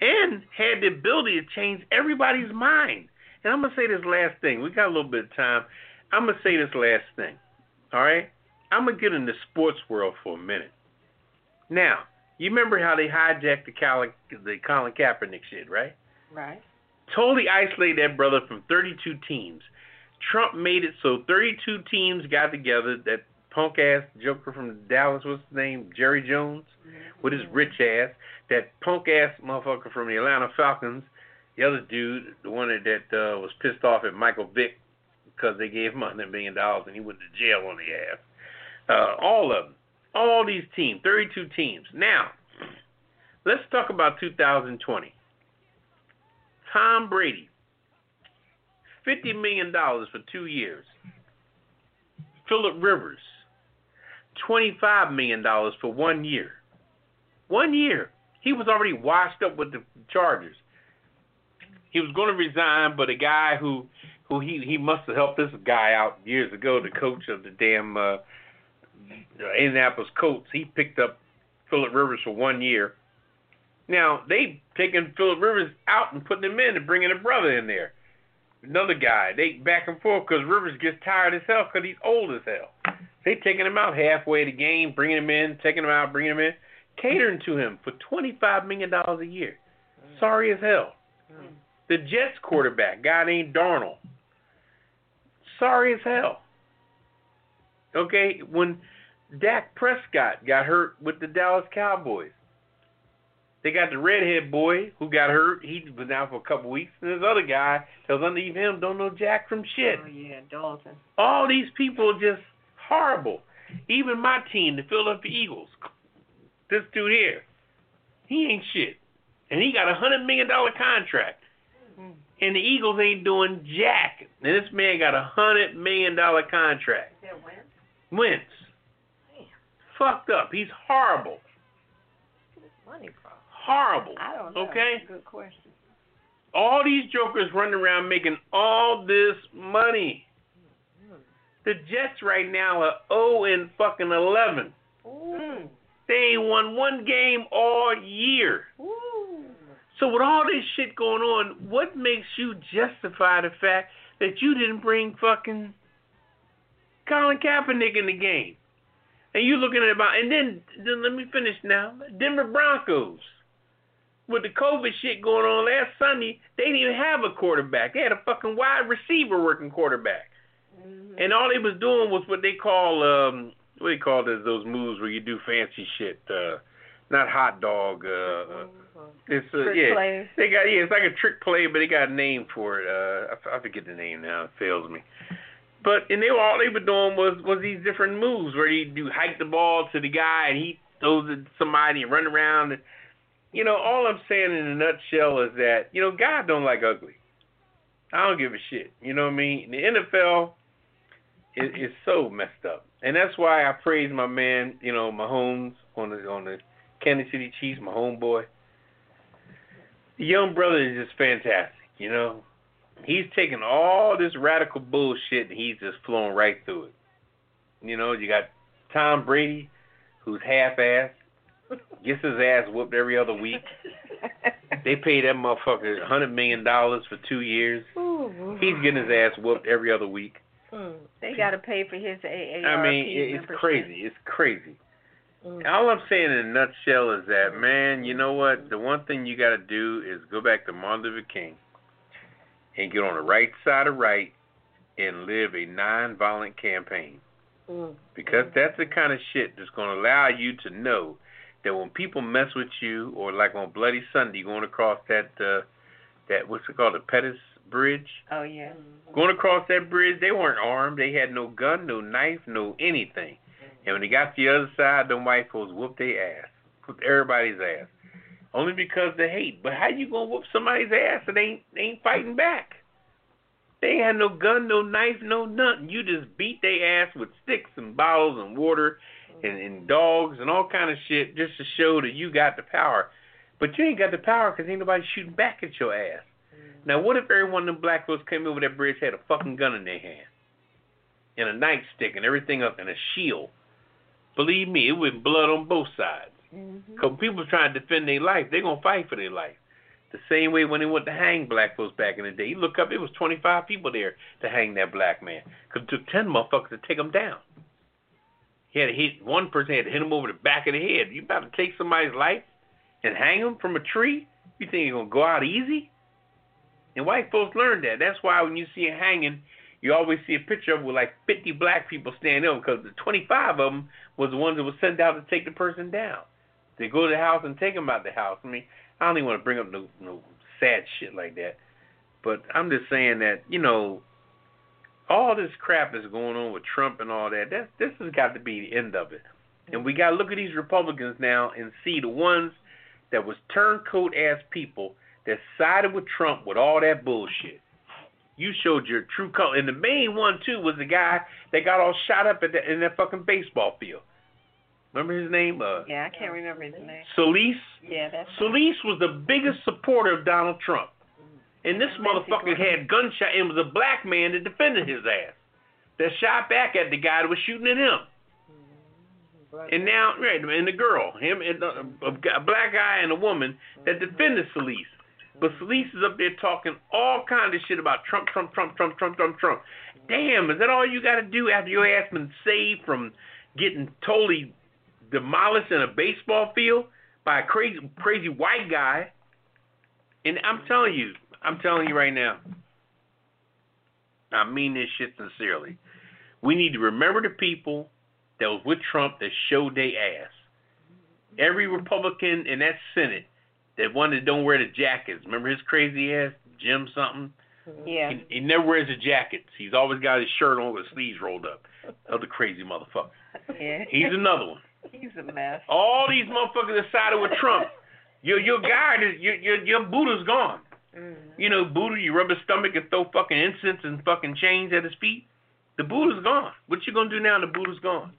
And had the ability to change everybody's mind. And I'm gonna say this last thing. We got a little bit of time. I'm gonna say this last thing. All right? I'm gonna get in the sports world for a minute. Now, you remember how they hijacked the Colin, the Colin Kaepernick shit, right? Right. Totally isolated that brother from 32 teams. Trump made it so 32 teams got together. That punk ass joker from Dallas, what's his name? Jerry Jones, with his rich ass. That punk ass motherfucker from the Atlanta Falcons. The other dude, the one that, that uh, was pissed off at Michael Vick because they gave him $100 million and he went to jail on the ass. Uh, all of them. All these teams, 32 teams. Now, let's talk about 2020. Tom Brady, $50 million for two years. Philip Rivers, twenty-five million dollars for one year. One year. He was already washed up with the charges. He was going to resign, but a guy who who he he must have helped this guy out years ago, the coach of the damn uh, Indianapolis Colts. He picked up Philip Rivers for one year. Now they taking Philip Rivers out and putting him in and bringing a brother in there, another guy. They back and forth because Rivers gets tired as hell because he's old as hell. They taking him out halfway the game, bringing him in, taking him out, bringing him in, catering to him for twenty five million dollars a year. Sorry as hell. The Jets quarterback, guy named Darnold. Sorry as hell. Okay, when Dak Prescott got hurt with the Dallas Cowboys. They got the redhead boy who got hurt. He was out for a couple weeks. And this other guy that was underneath him don't know jack from shit. Oh yeah, Dalton. All these people are just horrible. Even my team, the Philadelphia Eagles. This dude here, he ain't shit. And he got a hundred million dollar contract. Hmm. And the Eagles ain't doing jack. And this man got a hundred million dollar contract. Is that Wentz? Wentz. Fucked up. He's horrible. Money. Horrible. I don't know. Okay? Good question. All these jokers running around making all this money. The Jets right now are 0 and fucking 11. Ooh. They ain't won one game all year. Ooh. So with all this shit going on, what makes you justify the fact that you didn't bring fucking Colin Kaepernick in the game? And you looking at about and then then let me finish now. Denver Broncos. With the COVID shit going on last Sunday, they didn't even have a quarterback. They had a fucking wide receiver working quarterback. And all they was doing was what they call um what do you call those those moves where you do fancy shit. Uh not hot dog, uh, uh it's uh, Trick yeah. plays. They got yeah, it's like a trick play, but they got a name for it. Uh, I, I forget the name now. It fails me. But and they were all they were doing was was these different moves where you do hike the ball to the guy and he throws it to somebody and run around. And, you know, all I'm saying in a nutshell is that you know God don't like ugly. I don't give a shit. You know what I mean? The NFL is, is so messed up, and that's why I praise my man. You know, Mahomes on the on the Kansas City Chiefs, my homeboy. The young brother is just fantastic. You know, he's taking all this radical bullshit and he's just flowing right through it. You know, you got Tom Brady, who's half-assed, gets his ass whooped every other week. They pay that motherfucker a hundred million dollars for two years. Ooh. He's getting his ass whooped every other week. Mm. They got to pay for his AARP I mean, it's membership. crazy. It's crazy. Mm. All I'm saying in a nutshell is that, man, you know what? The one thing you got to do is go back to Martin Luther King and get on the right side of right and live a non-violent campaign. Mm. Because that's the kind of shit that's going to allow you to know that when people mess with you, or like on Bloody Sunday, going across that uh, that what's it called, the Pettus Bridge, Oh yeah. going across that bridge, they weren't armed. They had no gun, no knife, no anything. And when they got to the other side, them white folks whooped their ass, whooped everybody's ass, only because they hate. But how you gonna whoop somebody's ass that ain't ain't fighting back? They had no gun, no knife, no nothing. You just beat their ass with sticks and bottles and water and, and dogs and all kind of shit just to show that you got the power. But you ain't got the power because ain't nobody shooting back at your ass. Now, what if every one of them black folks came over that bridge had a fucking gun in their hand, and a nightstick and everything up, and a shield? Believe me, it would blood on both sides. Mm-hmm. Because people trying to defend their life, they're gonna fight for their life. The same way when they went to hang black folks back in the day. You look up, it was 25 people there to hang that black man. Because it took 10 motherfuckers to take him down. He had to hit one person had to hit him over the back of the head. You about to take somebody's life and hang him from a tree? You think you're gonna go out easy? And white folks learned that. That's why when you see a hanging, you always see a picture of with like 50 black people standing up because the 25 of them was the ones that were sent out to take the person down. They go to the house and take them out the house. I mean, I don't even want to bring up no no sad shit like that, but I'm just saying that you know, all this crap is going on with Trump and all that. That this has got to be the end of it. And we got to look at these Republicans now and see the ones that was turncoat ass people that sided with Trump with all that bullshit. You showed your true color, and the main one too was the guy that got all shot up at the, in that fucking baseball field. Remember his name? Uh, Yeah, I can't remember his name. Solis. Yeah, that's Solis was the biggest supporter of Donald Trump. And this motherfucker had gunshot and was a black man that defended his ass. That shot back at the guy that was shooting at him. And now, right, and the girl, him, and uh, a, a black guy and a woman that defended Solis. But Solis is up there talking all kind of shit about Trump, Trump, Trump, Trump, Trump, Trump, Trump. Damn, is that all you got to do after your ass been saved from getting totally demolished in a baseball field by a crazy, crazy white guy? And I'm telling you, I'm telling you right now, I mean this shit sincerely. We need to remember the people that was with Trump that showed their ass. Every Republican in that Senate that one that don't wear the jackets. Remember his crazy ass, Jim something? Mm-hmm. Yeah. He, he never wears the jackets. He's always got his shirt on with his sleeves rolled up. Other crazy motherfucker. Yeah. He's another one. He's a mess. All these motherfuckers that sided with Trump. Your your guard is your your your Buddha's gone. Mm-hmm. You know, Buddha, you rub his stomach and throw fucking incense and fucking chains at his feet. The Buddha's gone. What you gonna do now? The Buddha's gone.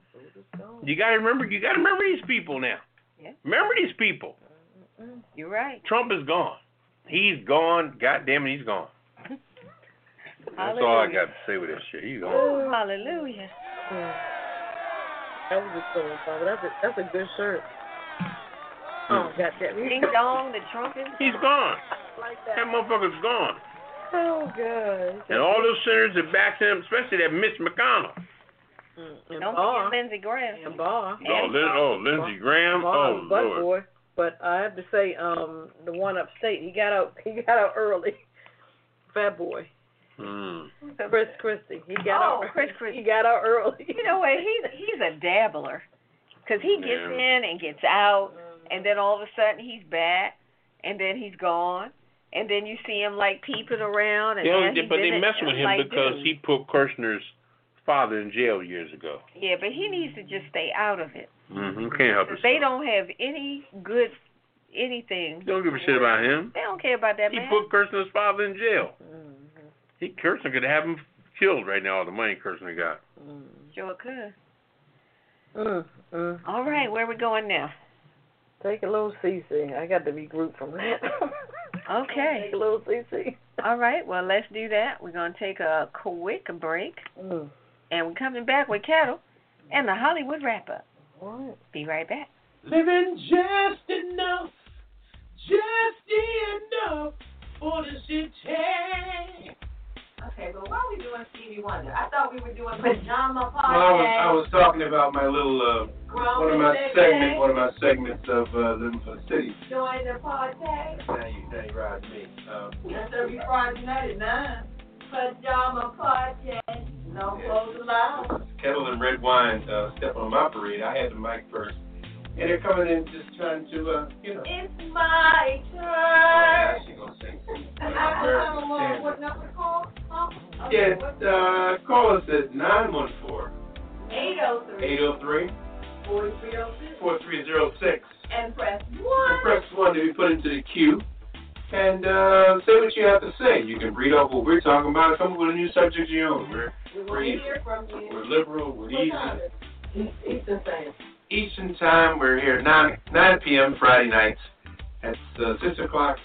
You gotta remember. You gotta remember these people now. Yeah. Remember these people. Mm-hmm. You're right. Trump is gone. He's gone. God damn it, he's gone. That's all I got to say with this shit. He's gone. Oh, hallelujah. That was a cool Poppa. That's a that's a good shirt. Hmm. Oh, got that. Ding dong, the Trump is He's gone. Like That that. motherfucker's gone. Oh, good. And all those senators that backed him, especially that Mitch McConnell. Mm, And Don't Barr. forget Lindsey Graham. And Barr. Oh, Lin- oh Lindsey Graham. Barr Oh, was butt Lord. boy. But I have to say, um, the one upstate, he got out. He got out early. Fat boy, Hmm. Chris Christie. He got Oh, out. Chris Christie. He got out early. You know what? He's he's a dabbler, cause he gets Yeah. in and gets out, and then all of a sudden he's back, and then he's gone, and then you see him like peeping around, and They then but they in it. messed with him like, because dude. he put Kushner's father in jail years ago. Yeah, but he needs to just stay out of it. Mm-hmm. Can't help 'Cause it. they don't have any good anything. Don't give a shit about him. They don't care about that He man. put Kushner's father in jail. Mm-hmm. He Kushner could have him killed right now. All the money Kushner got. Sure could. Mm, mm. All right, where are we going now? Take a little CC. I got to regroup from that. Okay. Take a little CC. All right, well let's do that. We're gonna take a quick break, Mm. and we're coming back with Ketel and the Hollywood wrap up. All right. Be right back. Living just enough, just enough for the city. Okay, but why are we doing Stevie Wonder? I thought we were doing pajama Well, I was I was talking about my little uh, one of my segments, one of my segments of uh, living for the city. Join the party. Now you now you ride me. Um, That's every Friday night at nine. Pajama party. No clothes allowed. Ketel and Redwine uh, step on my parade. I had the mic first, and they're coming in just trying to uh, you know. It's my Oh, turn. now she gonna sing. I, I don't know what number call. Oh, Yeah, uh, call us at 914 803 803 4306 4306 and press and 1. press 1 to be put into the queue. And uh, say what you have to say. You can read off what we're talking about. Come up with a new subject of your own. We're, we're to hear from you. We're liberal. We're easy. time is it? Eastern time. We're here at 9, 9 p.m. Friday nights. That's uh, 6 o'clock.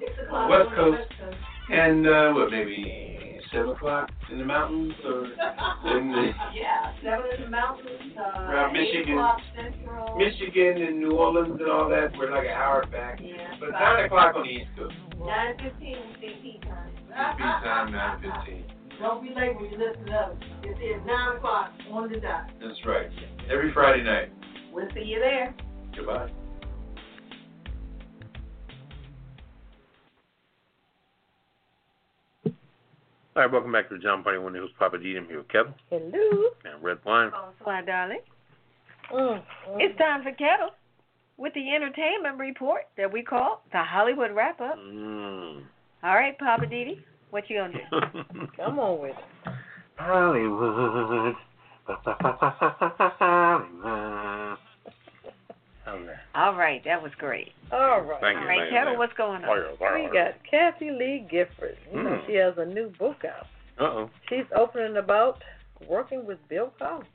6 o'clock. West on the Coast. West Coast. And uh, what, maybe 7 o'clock in the mountains? or in the yeah, 7 in the mountains. Uh, Around Michigan. Central. Michigan and New Orleans and all that? We're like an hour back. Yeah. But 9 o'clock on the East Coast. 9.15 CP time. CP time, 9.15. Don't be late when you listen to us. It is 9 o'clock on the dot. That's right. Every Friday night. We'll see you there. Goodbye. All right, welcome back to the John Party One News. Poppa D. I'm here with Kevin Hello. and Redwine. Bonsoir, darling. Mm, mm. It's time for Ketel with the entertainment report that we call the Hollywood wrap up. Mm. All right, Poppa DD, what you gonna do? Come on with it. Hollywood. Hollywood. How's that? All right, that was great. All right. Thank All you. right, thank you, Ketel, what's going on? We got Kathie Lee Gifford. You know, Mm. she has a new book out. Uh-oh. She's opening about working with Bill Cosby.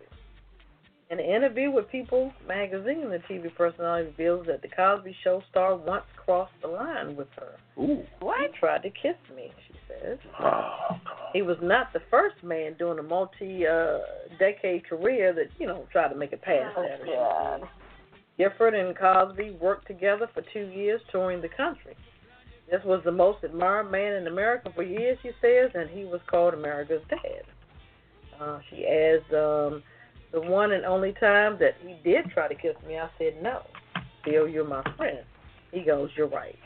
In an interview with People magazine, the TV personality reveals that the Cosby Show star once crossed the line with her. Ooh. What? He tried to kiss me, she says. Oh, He was not the first man doing a multi-decade career that, you know, tried to make it past that. or something. Gifford and Cosby worked together for two years touring the country. This was the most admired man in America for years, she says, and he was called America's dad. Uh, she adds, um, the one and only time that he did try to kiss me, I said no. Bill, you're my friend. He goes, you're right.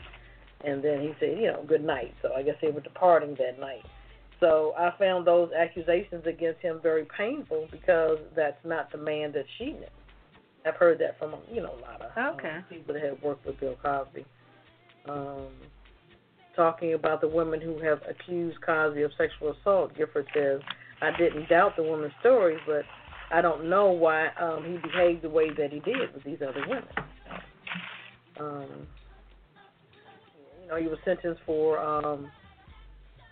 And then he said, you know, good night. So I guess they were departing that night. So I found those accusations against him very painful because that's not the man that she knew. I've heard that from you know a lot of uh, Okay. people that have worked with Bill Cosby. Um, talking about the women who have accused Cosby of sexual assault, Gifford says, "I didn't doubt the woman's story, but I don't know why um, he behaved the way that he did with these other women." Um, know, he was sentenced for um,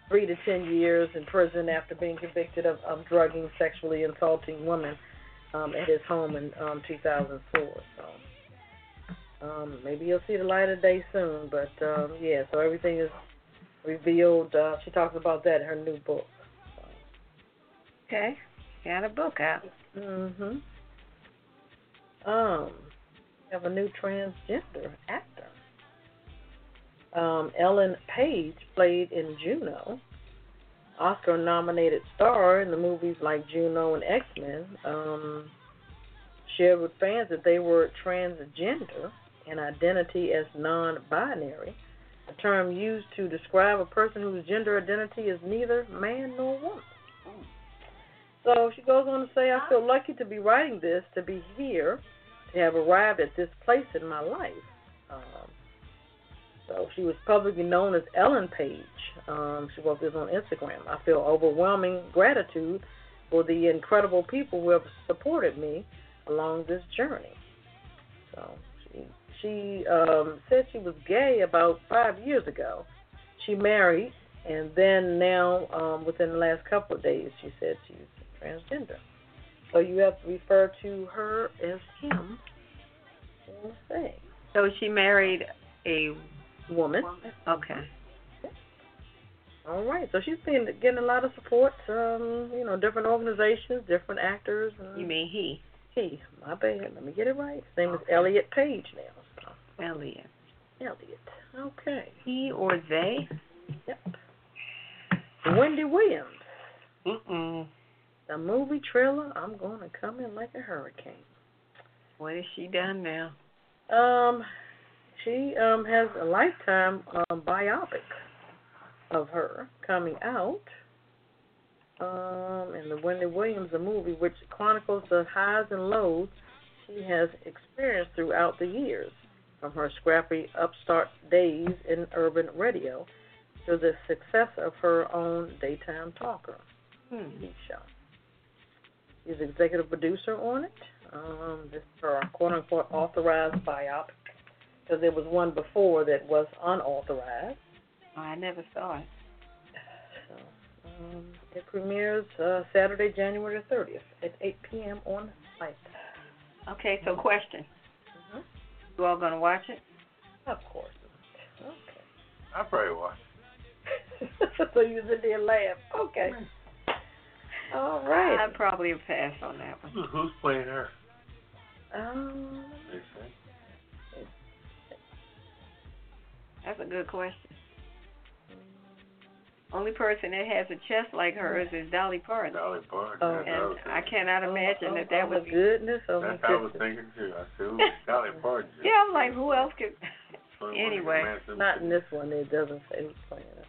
three to ten years in prison after being convicted of, of drugging, sexually assaulting women um, at his home in um, 2004. So um, maybe you'll see the light of day soon. But um, yeah, so everything is revealed. Uh, she talks about that in her new book. Okay. Got a book out. Mhm. Um, have a new transgender actor. Um, Ellen Page played in Juno, Oscar-nominated star in the movies like Juno and X Men. Um, shared with fans that they were transgender and identity as non-binary, a term used to describe a person whose gender identity is neither man nor woman. So she goes on to say, I feel lucky to be writing this, to be here, to have arrived at this place in my life. Um, so she was publicly known as Ellen Page. Um, she wrote this on Instagram. I feel overwhelming gratitude for the incredible people who have supported me along this journey. So she she um, said she was gay about five years ago. She married, and then now um, within the last couple of days, she said she's transgender. So you have to refer to her as him in thing. So she married a woman. Okay. All right. So she's been getting a lot of support. Um, you know, different organizations, different actors. You mean he? he? My bad. Let me get it right. His name is Elliot Page now. So. Elliot. Elliot. Okay. He or they? Yep. Wendy Williams. Mm-mm. The movie trailer. I'm going to come in like a hurricane. What has she done now? Um, she um has a lifetime um, biopic of her coming out. Um, and the Wendy Williams a movie which chronicles the highs and lows she has experienced throughout the years, from her scrappy upstart days in urban radio to the success of her own daytime talker Hmm. Show. She's executive producer on it. Um, this is her quote unquote authorized biopic because there was one before that was unauthorized. Oh, I never saw it. So um, it premieres uh, Saturday, January 30th at 8 p.m. on Lifetime. Okay, so question. Mhm. You all gonna watch it? Of course. Okay. I probably watch. Okay. so you sit there and laugh. Okay. All right. I'd probably pass on that one. Who's playing her? Um, That's a good question. Only person that has a chest like hers is Dolly Parton. Dolly Parton. Oh. that's what I And I cannot imagine oh, that that oh, would my be. goodness. Oh, my That's what I was thinking too. I said, ooh, Dolly Parton. Yeah, I'm like, who else could? Anyway. Not in this one. It doesn't say who's playing it.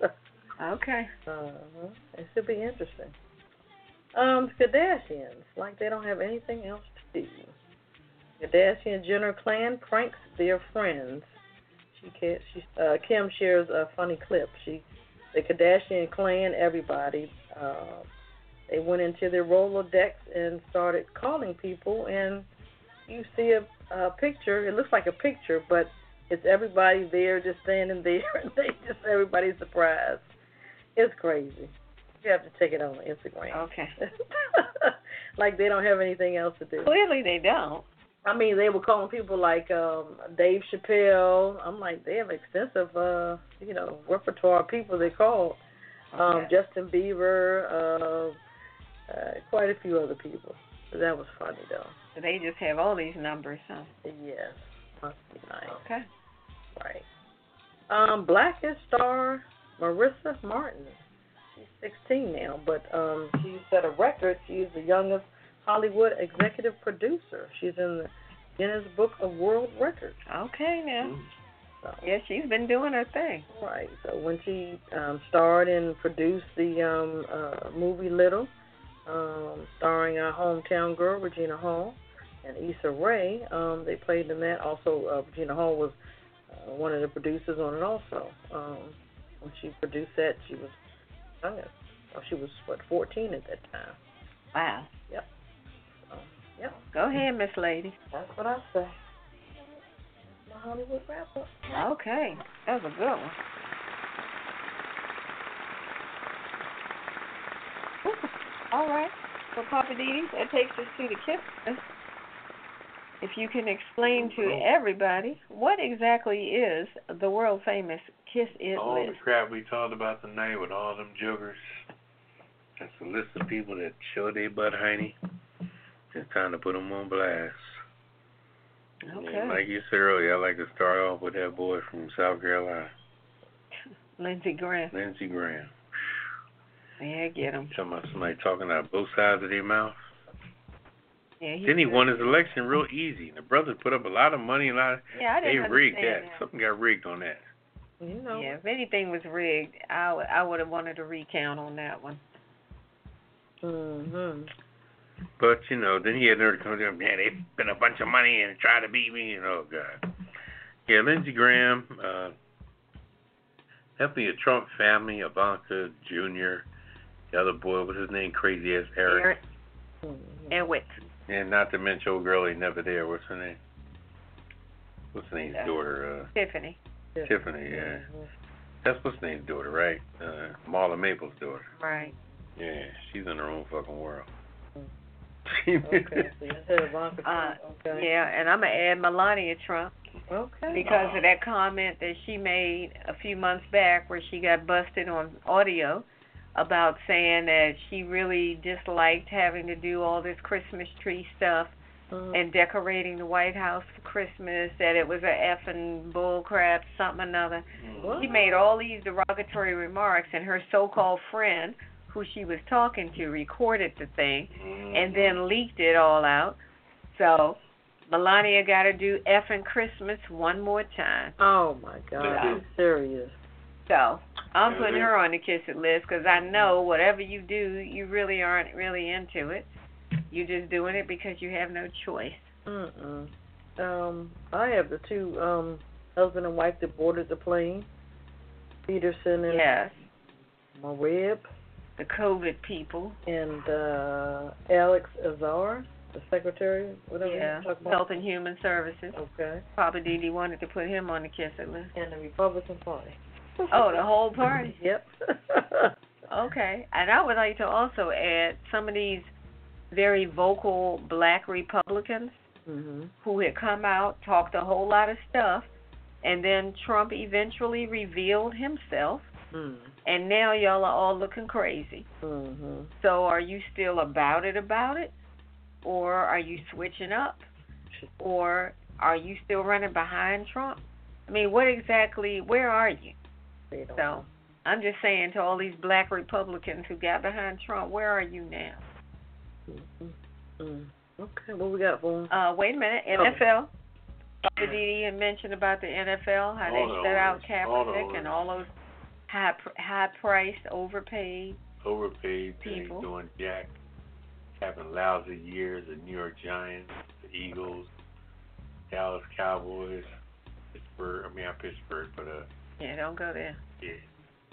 No. Okay. Uh-huh. It should be interesting. Um, the Kardashians, like they don't have anything else to do. Kardashian Jenner clan pranks their friends. She, she uh, Kim shares a funny clip. She, the Kardashian clan, everybody, uh, they went into their Rolodex and started calling people, and you see a, a picture. It looks like a picture, but it's everybody there, just standing there, and they just everybody's surprised. It's crazy. You have to check it on Instagram. Okay. like they don't have anything else to do. Clearly they don't. I mean, they were calling people like um Dave Chappelle. I'm like, they have extensive, uh, you know, repertoire of people they call. Um, Okay. Justin Bieber, uh, uh, quite a few other people. But that was funny though. They just have all these numbers, huh? Yes, must be nice. Okay. Right. Um, Blackish star Marsai Martin. She's 16 now, but um, she set a record. She's the youngest Hollywood executive producer. She's in the Guinness Book of World Records. Okay now. So, Yeah, she's been doing her thing. right. So when she um, starred and produced the um, uh, movie Little, um, starring our hometown girl Regina Hall and Issa Rae, um, they played in that. Also, uh, Regina Hall was uh, one of the producers on it. Also, um, when she produced that, she was youngest. Well, she was what 14 at that time. Wow. Yep. Go ahead, Miss Lady. That's what I say. My Hollywood wrap up. Okay. That was a good one. All right. So, Poppa DD, that takes us to the kiss. If you can explain to mm-hmm. everybody what exactly is the world famous Kiss It All the crap we talked about tonight with all them jokers. That's a list of people that show their butt hiney. It's time to put them on blast. Okay. And like you said earlier, I like to start off with that boy from South Carolina, Lindsey Graham. Lindsey Graham. Yeah, I get him. Talking about somebody talking out both sides of their mouth. Yeah, Then he good. won his election real easy. The brothers put up a lot of money and a lot of, Yeah, I they didn't rigged that. understand that. Something got rigged on that. You know. Yeah, if anything was rigged, I would I would have wanted a recount on that one. Mhm. But you know, then he had nerve to come to him. Yeah, they spent a bunch of money and tried to beat me. And oh god. Yeah, Lindsey Graham, uh, definitely a Trump family. Ivanka Jr. The other boy, what's his name? Crazy ass Eric. Eric Edward. And not to mention old girl ain't never there. What's her name? What's her name's daughter? Tiffany. Uh, Tiffany. Yeah. That's what's name's daughter, right? Uh, Marla Maple's daughter. Right. Yeah, she's in her own fucking world. Okay. So you said Ivanka Uh, Okay. Yeah, and I'm gonna add Melania Trump Okay. because of that comment that she made a few months back where she got busted on audio about saying that she really disliked having to do all this Christmas tree stuff Mhm. and decorating the White House for Christmas, that it was a effing bull crap, something another. What? She made all these derogatory remarks, and her so-called friend, who she was talking to, recorded the thing and then leaked it all out. So Melania got to do effing Christmas one more time. Oh my God. Yeah. You serious? So I'm Yeah, putting her on the kiss it list because I know whatever you do, you really aren't really into it. You're just doing it because you have no choice. Mm-mm. Um, I have the two um husband and wife that boarded the plane, Peterson and Yes, Mureb, the COVID people. and uh Alex Azar, the secretary, whatever Yeah, you talk about. Health and Human Services. Okay. Poppa DD wanted to put him on the kiss list. And the Republican Party. Oh, the whole party. Yep. Okay, and I would like to also add some of these very vocal black Republicans mhm. who had come out, talked a whole lot of stuff, and then Trump eventually revealed himself, Mhm. and now y'all are all looking crazy. Mhm. So are you still about it about it? Or are you switching up? Or are you still running behind Trump? I mean, what exactly, where are you? So I'm just saying to all these black Republicans who got behind Trump, where are you now? Mhm. Mm. Okay, what we got for 'em? Uh, wait a minute, NFL. Poppa DD had mentioned about the NFL, how All they the set out owners, all the Kaepernick and all those high pr- high priced, overpaid. Overpaid, they ain't People. doing jack. Having lousy years, the New York Giants, the Eagles, Dallas Cowboys, Pittsburgh. I mean, not Pittsburgh, but uh, Yeah, don't go there. yeah.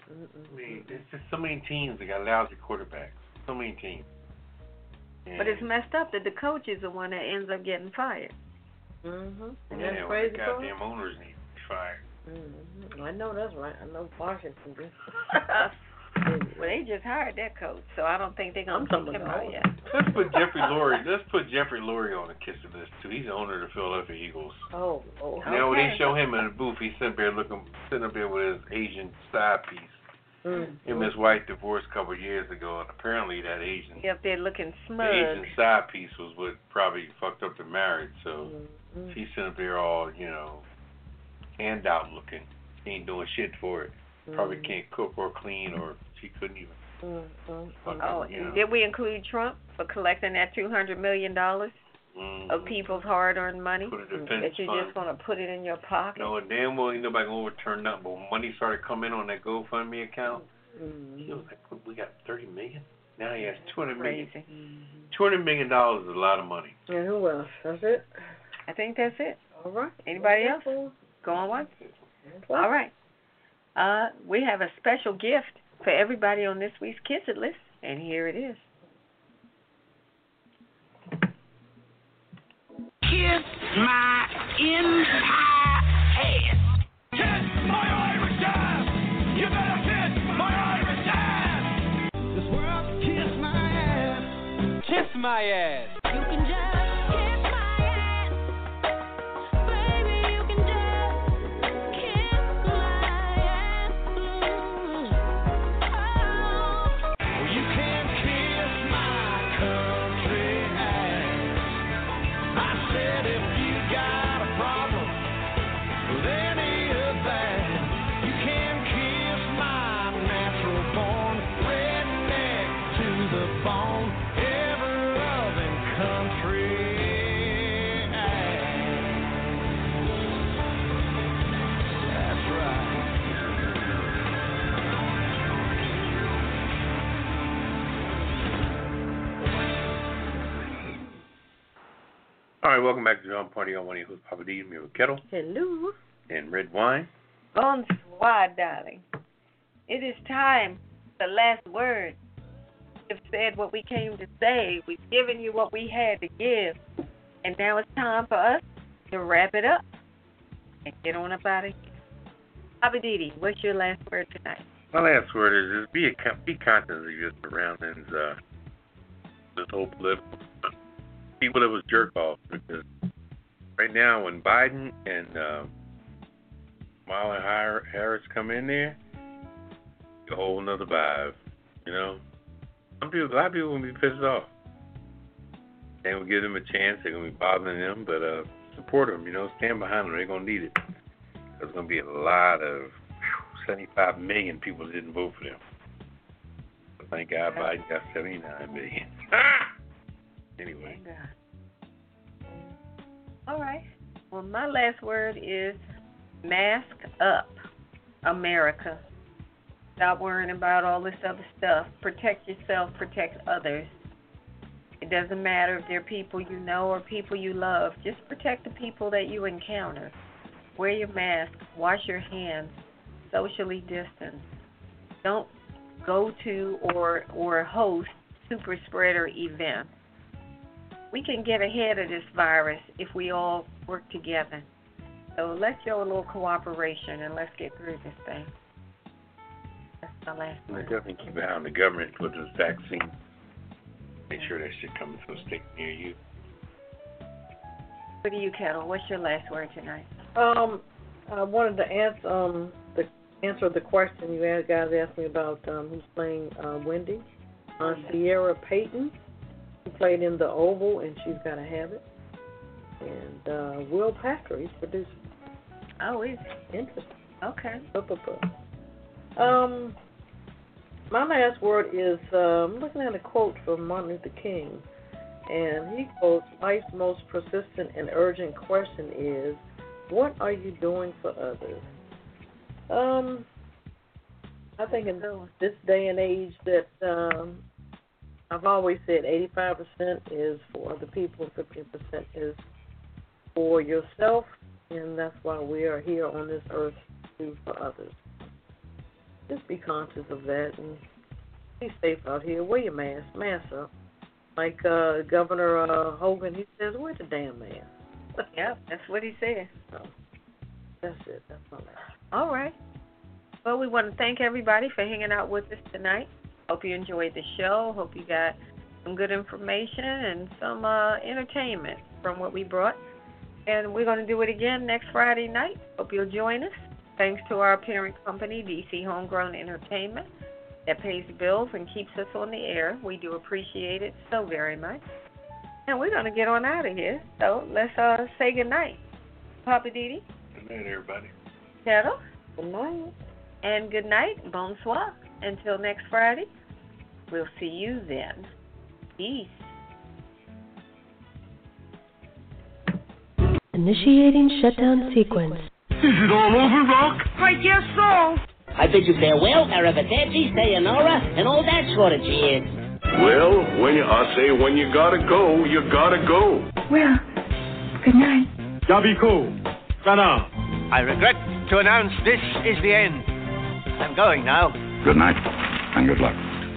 I mean, there's just so many teams that got lousy quarterbacks. So many teams. But it's messed up that the coach is the one that ends up getting fired. Mhm. And yeah, that's well, crazy the goddamn owners need to be fired. Mhm. I know that's right. I know Washington do. Well, they just hired that coach, so I don't think they're gonna I'm talking him about out yet. Let's put Jeffrey Lurie. Let's put Jeffrey Lurie on the kiss of this too. He's the owner of the Philadelphia Eagles. Oh, oh. Now when they Okay. show him in the booth, he's sitting there looking, sitting up there with his Asian side piece. Mm. Him and his wife divorced a couple of years ago, and apparently that Asian, He they're looking smug. the. Asian side piece was what probably fucked up the marriage. So Mm. she's sitting up there all, you know, handout looking. She ain't doing shit for it. Probably Mm. can't cook or clean, or she couldn't even. Mm, mm, fucking, Oh, you know. did we include Trump for collecting that two hundred million dollars Mhm. of people's hard-earned money? Put it in defense That you're fund. just gonna put it in your pocket? No, damn well ain't nobody gonna overturn nothing. But when money started coming in on that GoFundMe account, Mm. he was like, "What, "We got thirty million. Now he has two hundred million. Two hundred million dollars is a lot of money. And who else? That's it. I think that's it. All right. Anybody else? Going once? All right. Uh, we have a special gift for everybody on this week's Kiss It list, and here it is. Kiss my entire ass. Kiss my Irish ass. You better kiss my Irish ass. This world kiss my ass. Kiss my ass. All right, welcome back to John Party on One of your hosts, Poppa D. Here with Ketel Hello. and Redwine. Bonsoir, darling. It is time. The last word. We've said what we came to say. We've given you what we had to give. And now it's time for us to wrap it up and get on up out of here. Poppa DD, what's your last word tonight? My last word is just be a, be conscious of your surroundings. Uh, this whole political people that was jerk off because right now when Biden and uh, Kamala Harris come in there, a whole nother vibe. You know, some people, a lot of people will be pissed off. They will give them a chance. They're gonna be bothering them, but uh, support them. You know, stand behind them. They're gonna need it. There's gonna be a lot of whew, 75 million people that didn't vote for them. But thank God Biden got 79 million. anyway. All right. Well, my last word is mask up, America. Stop worrying about all this other stuff. Protect yourself, protect others. It doesn't matter if they're people you know or people you love. Just protect the people that you encounter. Wear your mask, wash your hands, socially distance. Don't go to or or host super spreader events. We can get ahead of this virus if we all work together. So let's show a little cooperation and let's get through this thing. That's my last And word. definitely keep an eye on the government with this vaccine. Make sure that shit comes to a state near you. What do you, Ketel? What's your last word tonight? Um, I wanted to answer um the answer the question you guys asked me about um who's playing uh, Wendy. Uh, Sierra Payton, who played in the Oval, and she's got to have it. And uh, Will Packer, he's producing. Oh, is Interesting. Okay. Um, my last word is I'm looking at a quote from Martin Luther King, and he quotes, "Life's most persistent and urgent question is, what are you doing for others?" Um, I think in this day and age that um, I've always said 85% is for other people, 15% is for yourself, and that's why we are here on this earth to do for others. Just be conscious of that and be safe out here. Wear your mask, mask up. Like uh, Governor uh, Hogan, he says, wear the damn mask. Yep, that's what he said. So, that's it. That's my last. All right. Well, we want to thank everybody for hanging out with us tonight. Hope you enjoyed the show. Hope you got some good information and some uh, entertainment from what we brought. And we're going to do it again next Friday night. Hope you'll join us. Thanks to our parent company, DC Homegrown Entertainment, that pays the bills and keeps us on the air. We do appreciate it so very much. And we're going to get on out of here. So let's uh, say good night. Poppa DD. Good night, everybody. Ketel. Good night. And good night. Bonsoir. Until next Friday, we'll see you then. Peace. Initiating shutdown sequence. Is it all over, Rock? I guess so. I bid you farewell, arrivederci, sayonara, and all that sort of cheers. Well, when you, I say when you gotta go, you gotta go. Well, good night. Yabiko, Sana. I regret to announce this is the end. I'm going now. Good night, and good luck.